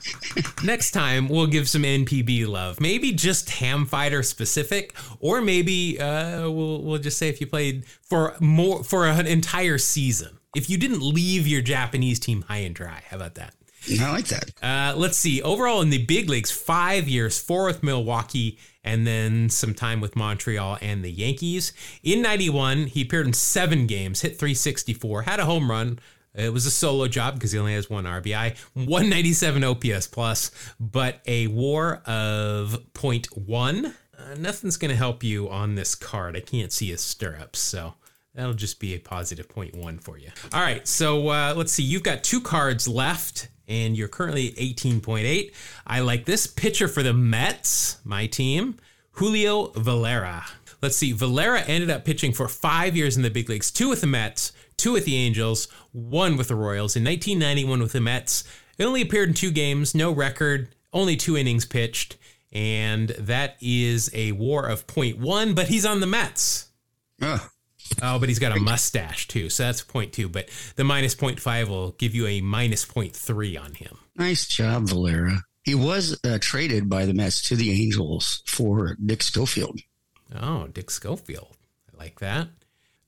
next time we'll give some NPB love. Maybe just ham fighter specific, or maybe uh, we'll we'll just say if you played for more for an entire season. If you didn't leave your Japanese team high and dry, how about that? I like that. Uh, let's see. Overall in the big leagues, five years, four with Milwaukee, and then some time with Montreal and the Yankees. In 91, he appeared in seven games, hit 364, had a home run. It was a solo job because he only has one RBI, 197 OPS plus, but a war of 0.1. Uh, nothing's going to help you on this card. I can't see his stirrups, so that'll just be a positive 0.1 for you. All right, so uh, let's see. You've got two cards left and you're currently at 18.8. I like this pitcher for the Mets, my team, Julio Valera. Let's see, Valera ended up pitching for five years in the big leagues, two with the Mets, two with the Angels, one with the Royals. In 1991 with the Mets, it only appeared in two games, no record, only two innings pitched, and that is a WAR of 0.1. But he's on the Mets. Ugh. Oh, but he's got a mustache too, so that's 0.2. But the minus 0.5 will give you a minus 0.3 on him. Nice job, Valera. He was uh, traded by the Mets to the Angels for Dick Schofield. Oh, Dick Schofield. I like that.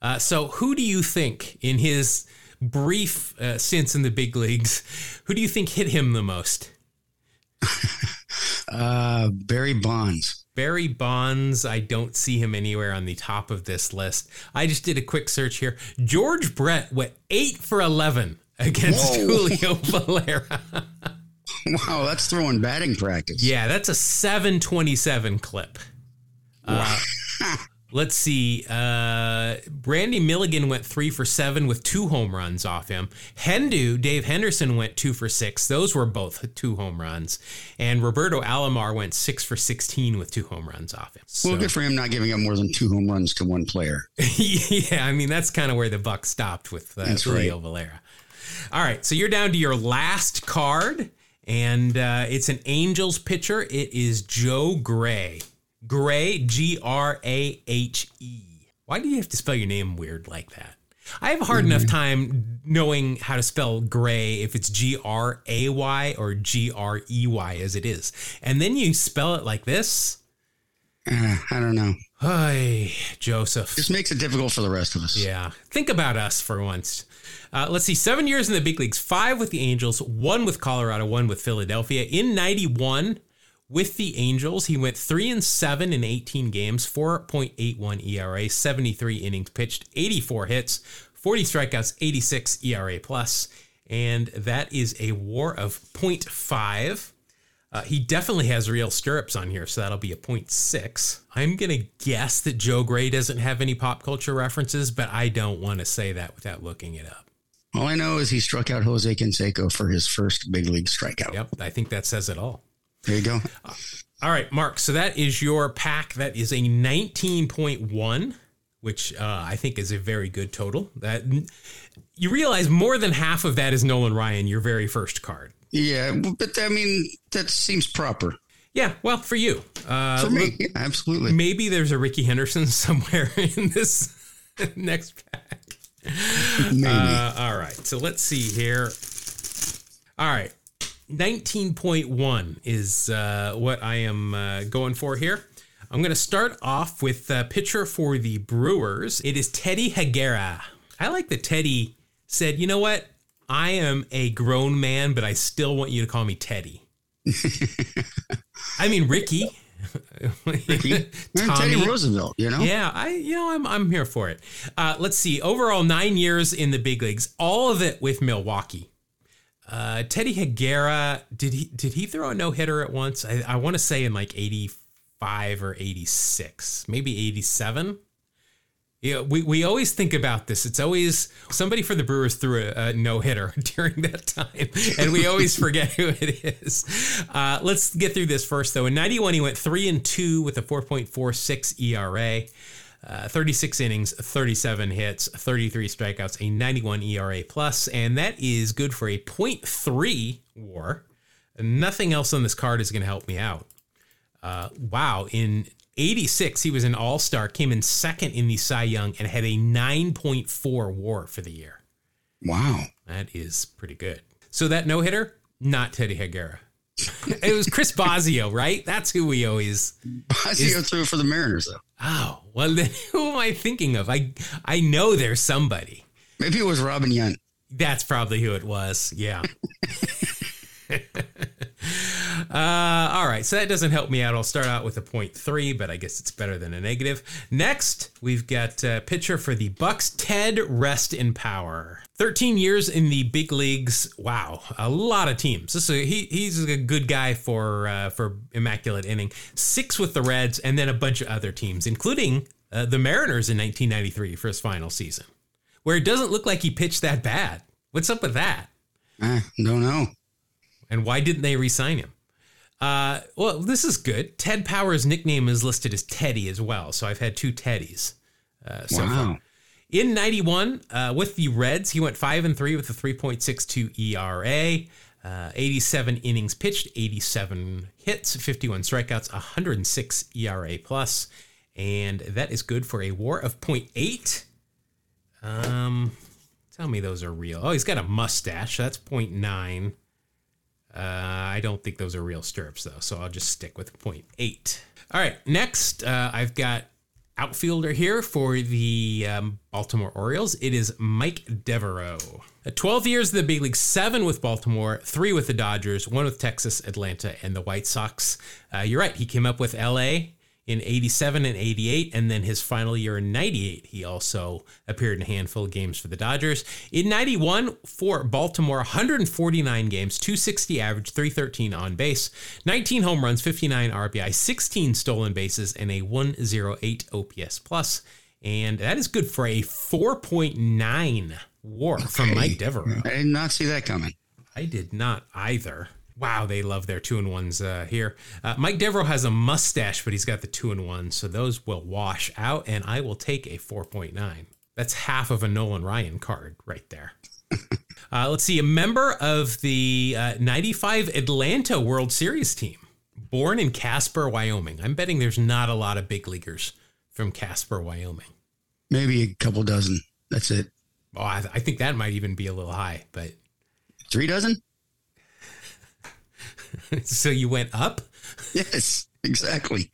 Uh, so, who do you think in his brief uh, stints in the big leagues, who do you think hit him the most? Uh, Barry Bonds. Barry Bonds, I don't see him anywhere on the top of this list. I just did a quick search here. George Brett went 8 for 11 against Whoa. Julio Valera. Wow, that's throwing batting practice. yeah, that's a 727 clip. Uh, let's see. Uh, Randy Milligan went three for seven with two home runs off him. Hendu, Dave Henderson went two for six. Those were both two home runs. And Roberto Alomar went six for 16 with two home runs off him. So, Well, good for him not giving up more than two home runs to one player. yeah, I mean, that's kind of where the buck stopped with uh, Julio right. Valera. All right, so you're down to your last card, and uh, it's an Angels pitcher. It is Joe Grahe. Grahe, G R A H E. Why do you have to spell your name weird like that? I have a hard enough time knowing how to spell gray if it's G R A Y or G R E Y as it is. And then you spell it like this. Uh, I don't know. Hi, Joseph. This makes it difficult for the rest of us. Yeah. Think about us for once. Uh, let's see, seven years in the big leagues, five with the Angels, one with Colorado, one with Philadelphia. In 91, with the Angels, he went three and seven in 18 games, 4.81 ERA, 73 innings pitched, 84 hits, 40 strikeouts, 86 ERA plus, and that is a WAR of 0.5. Uh, he definitely has real stirrups on here, so that'll be a 0.6. I'm going to guess that Joe Grahe doesn't have any pop culture references, but I don't want to say that without looking it up. All I know is he struck out Jose Canseco for his first big league strikeout. Yep, I think that says it all. There you go. All right, Mark. So that is your pack. That is a 19.1, which uh, I think is a very good total. That you realize more than half of that is Nolan Ryan, your very first card. Yeah, but I mean that seems proper. Yeah, well, for you, uh, for me, yeah, absolutely. Maybe there's a Ricky Henderson somewhere in this next pack. Maybe. Uh, all right, so let's see here. All right, 19.1 is uh, what I am uh, going for here. I'm going to start off with a pitcher for the Brewers. It is Teddy Higuera. I like that Teddy said, you know what? I am a grown man, but I still want you to call me Teddy. I mean, Ricky. Ricky. Teddy Roosevelt, you know? Yeah, I you know, I'm I'm here for it. Uh, let's see. Overall, nine years in the big leagues, all of it with Milwaukee. Uh, Teddy Higuera, did he did he throw a no hitter at once? I, I want to say in like 85 or 86, maybe 87. Yeah, we, we always think about this. It's always somebody for the Brewers threw a, a no hitter during that time, and we always forget who it is. Uh, let's get through this first, though. In '91, he went three and two with a 4.46 ERA. Uh, 36 innings, 37 hits, 33 strikeouts, a 91 ERA plus, and that is good for a 0.3 WAR. Nothing else on this card is going to help me out. Uh, wow, in 86, he was an all star, came in second in the Cy Young, and had a 9.4 war for the year. Wow. That is pretty good. So that no hitter, not Teddy Higuera. It was Chris Bosio, right? That's who we always. Is, threw for the Mariners, though. Oh well, then who am I thinking of? I I know there's somebody. Maybe it was Robin Yount. That's probably who it was. Yeah. Uh, all right, so that doesn't help me out. I'll start out with a three, but I guess it's better than a negative. Next, we've got a pitcher for the Bucs, Ted Rest in Power. 13 years in the big leagues. Wow, a lot of teams. This is a, he, he's a good guy for uh, for immaculate inning. Six with the Reds, and then a bunch of other teams, including uh, the Mariners in 1993 for his final season, where it doesn't look like he pitched that bad. What's up with that? I don't know. And why didn't they re-sign him? Uh, well, this is good. Ted Power's nickname is listed as Teddy as well. So I've had two Teddies uh, so wow. far. In 91, uh, with the Reds, he went 5 and 3 with a 3.62 ERA, uh, 87 innings pitched, 87 hits, 51 strikeouts, 106 ERA plus, and that is good for a WAR of 0.8. Um, tell me those are real. Oh, he's got a mustache. That's 0.9. Uh, I don't think those are real stirrups though, so I'll just stick with 0.8. All right, next uh, I've got outfielder here for the um, Baltimore Orioles. It is Mike Devereaux. Uh, 12 years in the big league, seven with Baltimore, three with the Dodgers, one with Texas, Atlanta, and the White Sox. Uh, you're right, he came up with LA in 87 and 88 and then his final year in 98 he also appeared in a handful of games for the dodgers. In 91 for baltimore 149 games 260 average 313 on base 19 home runs 59 rbi 16 stolen bases and a 108 ops plus. And that is good for a 4.9 war okay. from mike devereaux. I did not see that coming. I did not either Wow, they love their two and ones uh, here. Uh, Mike Devereaux has a mustache, but he's got the two and one, so those will wash out, and I will take a 4.9. That's half of a Nolan Ryan card right there. uh, let's see, a member of the uh, 95 Atlanta World Series team, born in Casper, Wyoming. I'm betting there's not a lot of big leaguers from Casper, Wyoming. Maybe a couple dozen. That's it. Oh, I, I think that might even be a little high, but three dozen? so you went up? Yes, exactly.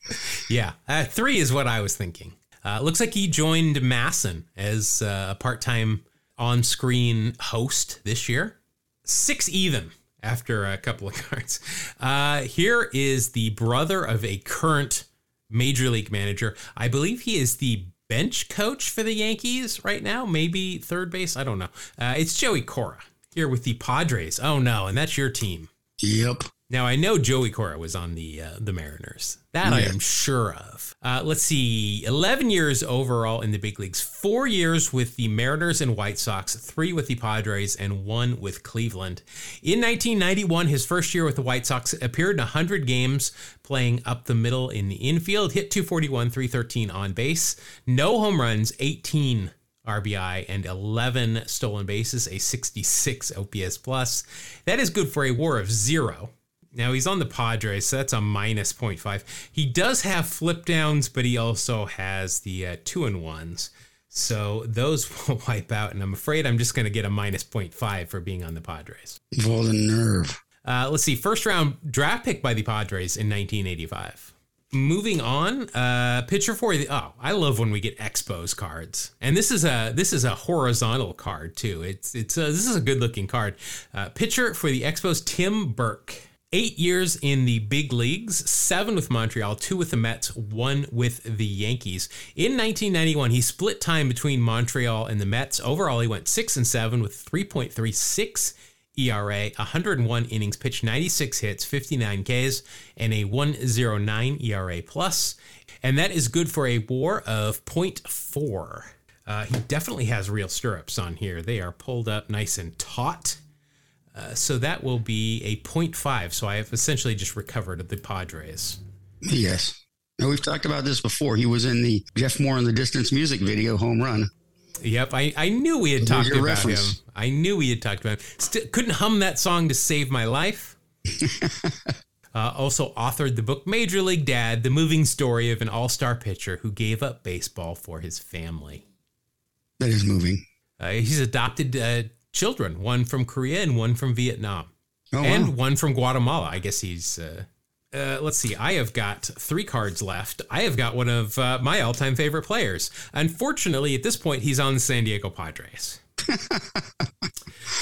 yeah, uh, three is what I was thinking. Uh, looks like he joined MASN as uh, a part time on screen host this year. Six even after a couple of cards. Uh, here is the brother of a current major league manager. I believe he is the bench coach for the Yankees right now, maybe third base. I don't know. Uh, it's Joey Cora here with the Padres. Oh no, and that's your team. Yep. Now I know Joey Cora was on the uh, the Mariners. That yeah. I am sure of. Uh, let's see, eleven years overall in the big leagues. Four years with the Mariners and White Sox, three with the Padres, and one with Cleveland. In 1991, his first year with the White Sox, appeared in 100 games, playing up the middle in the infield. Hit 241, 313 on base. No home runs, 18 RBI and 11 stolen bases, a 66 OPS plus. That is good for a WAR of zero. Now he's on the Padres, so that's a minus 0.5. He does have flip downs, but he also has the uh, two and ones. So those will wipe out, and I'm afraid I'm just going to get a minus 0.5 for being on the Padres. For the nerve. Uh, let's see, first round draft pick by the Padres in 1985. Moving on, uh, pitcher for the oh, I love when we get expos cards, and this is a this is a horizontal card too. It's it's a, this is a good looking card. Uh, pitcher for the Expos, Tim Burke. Eight years in the big leagues, seven with Montreal, two with the Mets, one with the Yankees. In 1991, he split time between Montreal and the Mets. Overall, he went six and seven with 3.36 ERA, 101 innings pitched, 96 hits, 59 Ks, and a 109 ERA plus. And that is good for a WAR of 0.4. Uh, he definitely has real stirrups on here. They are pulled up nice and taut. Uh, so that will be a 0.5. So I have essentially just recovered the Padres. Yes. Now, we've talked about this before. He was in the Jeff Moore in the Distance music video, Home Run. Yep, I, I knew we had talked about reference. him. I knew we had talked about him. St- couldn't hum that song to save my life. uh, also authored the book Major League Dad: The Moving Story of an All-Star Pitcher Who Gave Up Baseball for His Family. That is moving. Uh, he's adopted uh, children, one from Korea and one from Vietnam, oh, and wow. one from Guatemala. I guess he's. Uh, uh, let's see. I have got three cards left. I have got one of uh, my all-time favorite players. Unfortunately, at this point, he's on the San Diego Padres.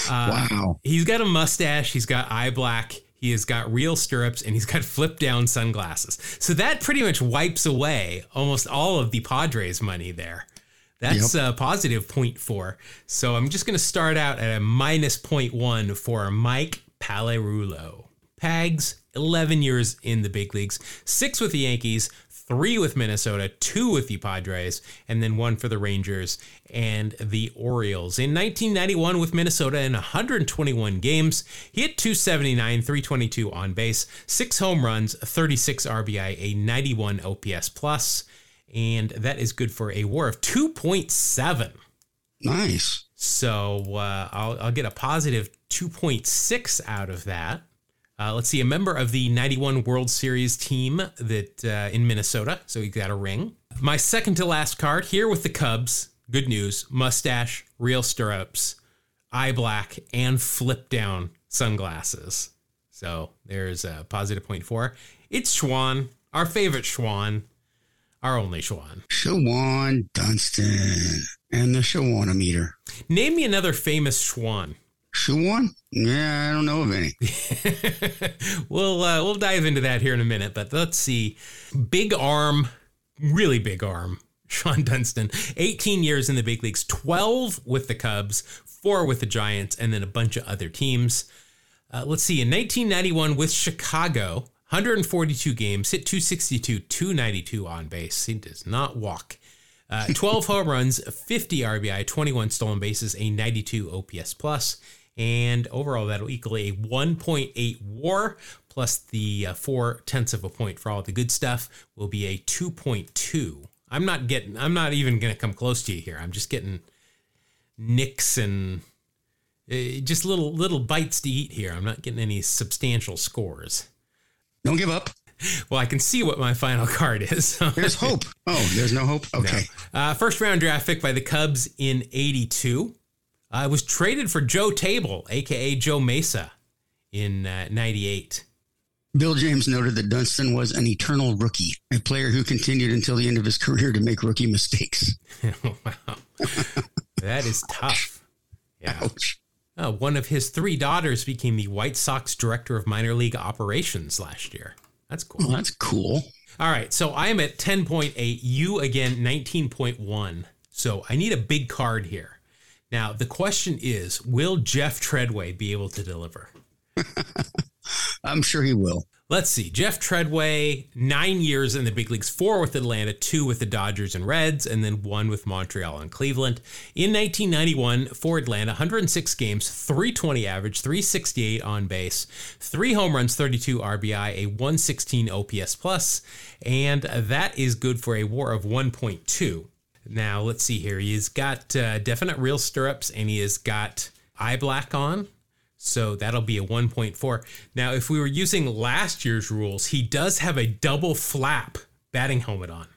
wow. He's got a mustache. He's got eye black. He has got real stirrups and he's got flip down sunglasses. So that pretty much wipes away almost all of the Padres money there. That's yep. a positive 0.4. So I'm just going to start out at a minus 0.1 for Mike Pagliarulo. Pags, 11 years in the big leagues, six with the Yankees, three with Minnesota, two with the Padres, and then one for the Rangers and the Orioles. In 1991 with Minnesota in 121 games, he hit 279, 322 on base, six home runs, 36 RBI, a 91 OPS plus and that is good for a WAR of 2.7. Nice. So uh, I'll, I'll, get a positive 2.6 out of that. Uh, let's see, a member of the 91 World Series team that uh, in Minnesota, so he got a ring. My second to last card here with the Cubs. Good news: mustache, real stirrups, eye black, and flip down sunglasses. So there's a positive point four. It's Schwan, our favorite Schwan our only Schwan. Shawon Dunston and the Schwanometer. Name me another famous Schwan. Schwan? Yeah, I don't know of any. we'll uh, we'll dive into that here in a minute, but let's see. Big arm, really big arm. Shawon Dunston, 18 years in the big leagues, 12 with the Cubs, four with the Giants, and then a bunch of other teams. Uh, let's see, in 1991 with Chicago, 142 games, hit 262, 292 on base. He does not walk. Uh, 12 home runs, 50 RBI, 21 stolen bases, a 92 OPS plus, and overall that'll equal a 1.8 WAR plus the uh, four tenths of a point for all the good stuff will be a 2.2. I'm not getting. I'm not even going to come close to you here. I'm just getting nicks and uh, just little little bites to eat here. I'm not getting any substantial scores. Don't give up. Well, I can see what my final card is. there's hope. Oh, there's no hope? Okay. No. Uh, first round draft pick by the Cubs in 82. I uh, was traded for Joe Table, aka Joe Mesa, in uh, 98. Bill James noted that Dunston was an eternal rookie, a player who continued until the end of his career to make rookie mistakes. wow. that is tough. Yeah. Ouch. Uh, one of his three daughters became the White Sox director of minor league operations last year. That's cool. That's cool. All right. So I am at 10.8. You again, 19.1. So I need a big card here. Now, the question is will Jeff Treadway be able to deliver? I'm sure he will. Let's see. Jeff Treadway, nine years in the big leagues, four with Atlanta, two with the Dodgers and Reds, and then one with Montreal and Cleveland. In 1991, for Atlanta, 106 games, 320 average, 368 on base, three home runs, 32 RBI, a 116 OPS plus, and that is good for a WAR of 1.2. Now, let's see here. He's got uh, definite real stirrups and he has got eye black on. So that'll be a 1.4. Now, if we were using last year's rules, he does have a double flap batting helmet on.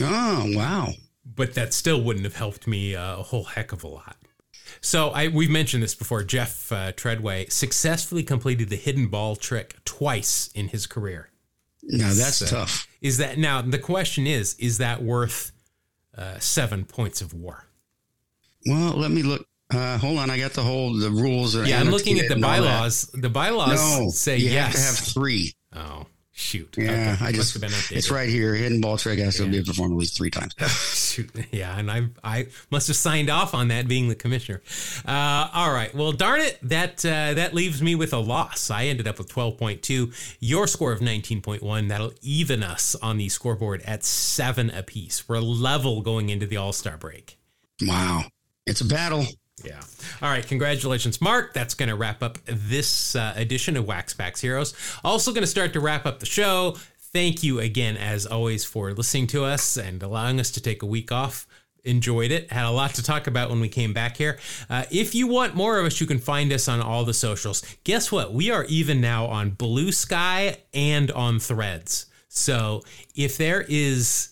Oh, wow. But that still wouldn't have helped me a whole heck of a lot. So I, we've mentioned this before. Jeff uh, Treadway successfully completed the hidden ball trick twice in his career. Now that's so, tough. Is that now the question is is that worth uh, seven points of war? Well, let me look. Uh, hold on, I got the whole the rules. Yeah, I'm looking at the bylaws. The bylaws no, say you yes. have to have three. Oh shoot! Yeah, okay. I just have been updated. It's right here. Hidden ball trick has to be performed at least three times. shoot, yeah, and I I must have signed off on that being the commissioner. Uh, all right, well, darn it, that uh, that leaves me with a loss. I ended up with 12.2. Your score of 19.1. That'll even us on the scoreboard at seven apiece. We're level going into the All Star break. Wow, it's a battle. Yeah. All right. Congratulations, Mark. That's going to wrap up this uh, edition of Wax Packs Heroes. Also, going to start to wrap up the show. Thank you again, as always, for listening to us and allowing us to take a week off. Enjoyed it. Had a lot to talk about when we came back here. Uh, if you want more of us, you can find us on all the socials. Guess what? We are even now on Bluesky and on Threads. So if there is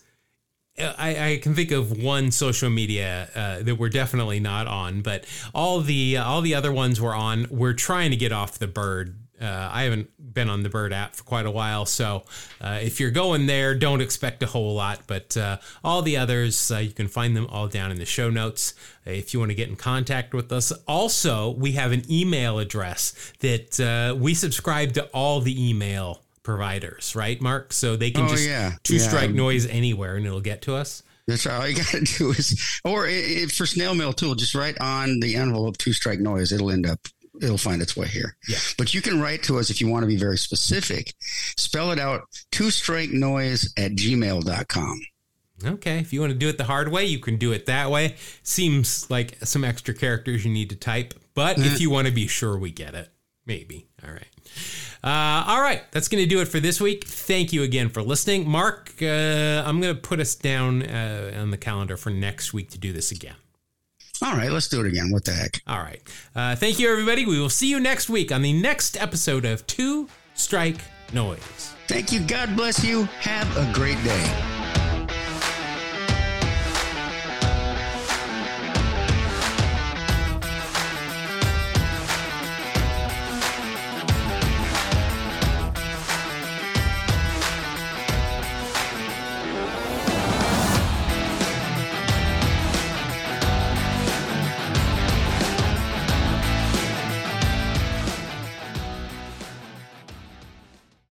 I, I, can think of one social media uh, that we're definitely not on, but all the uh, all the other ones we're on. We're trying to get off the bird. Uh, I haven't been on the Bird app for quite a while, so uh, if you're going there, don't expect a whole lot. But uh, all the others, uh, you can find them all down in the show notes if you want to get in contact with us. Also, we have an email address that we subscribe to all the email providers, right, Mark? So they can oh, just yeah. two strike noise anywhere and it'll get to us. That's right. All you got to do is, or it, for snail mail too, just write on the envelope two strike noise. It'll end up, it'll find its way here. Yeah. But you can write to us if you want to be very specific. Spell it out two strike noise at gmail.com. Okay. If you want to do it the hard way, you can do it that way. Seems like some extra characters you need to type. But if uh, you want to be sure we get it, maybe. All right. Uh, all right, that's going to do it for this week. Thank you again for listening. Mark, uh, I'm going to put us down uh, on the calendar for next week to do this again. All right, let's do it again. What the heck? All right. Uh, thank you, everybody. We will see you next week on the next episode of Two Strike Noise. Thank you. God bless you. Have a great day.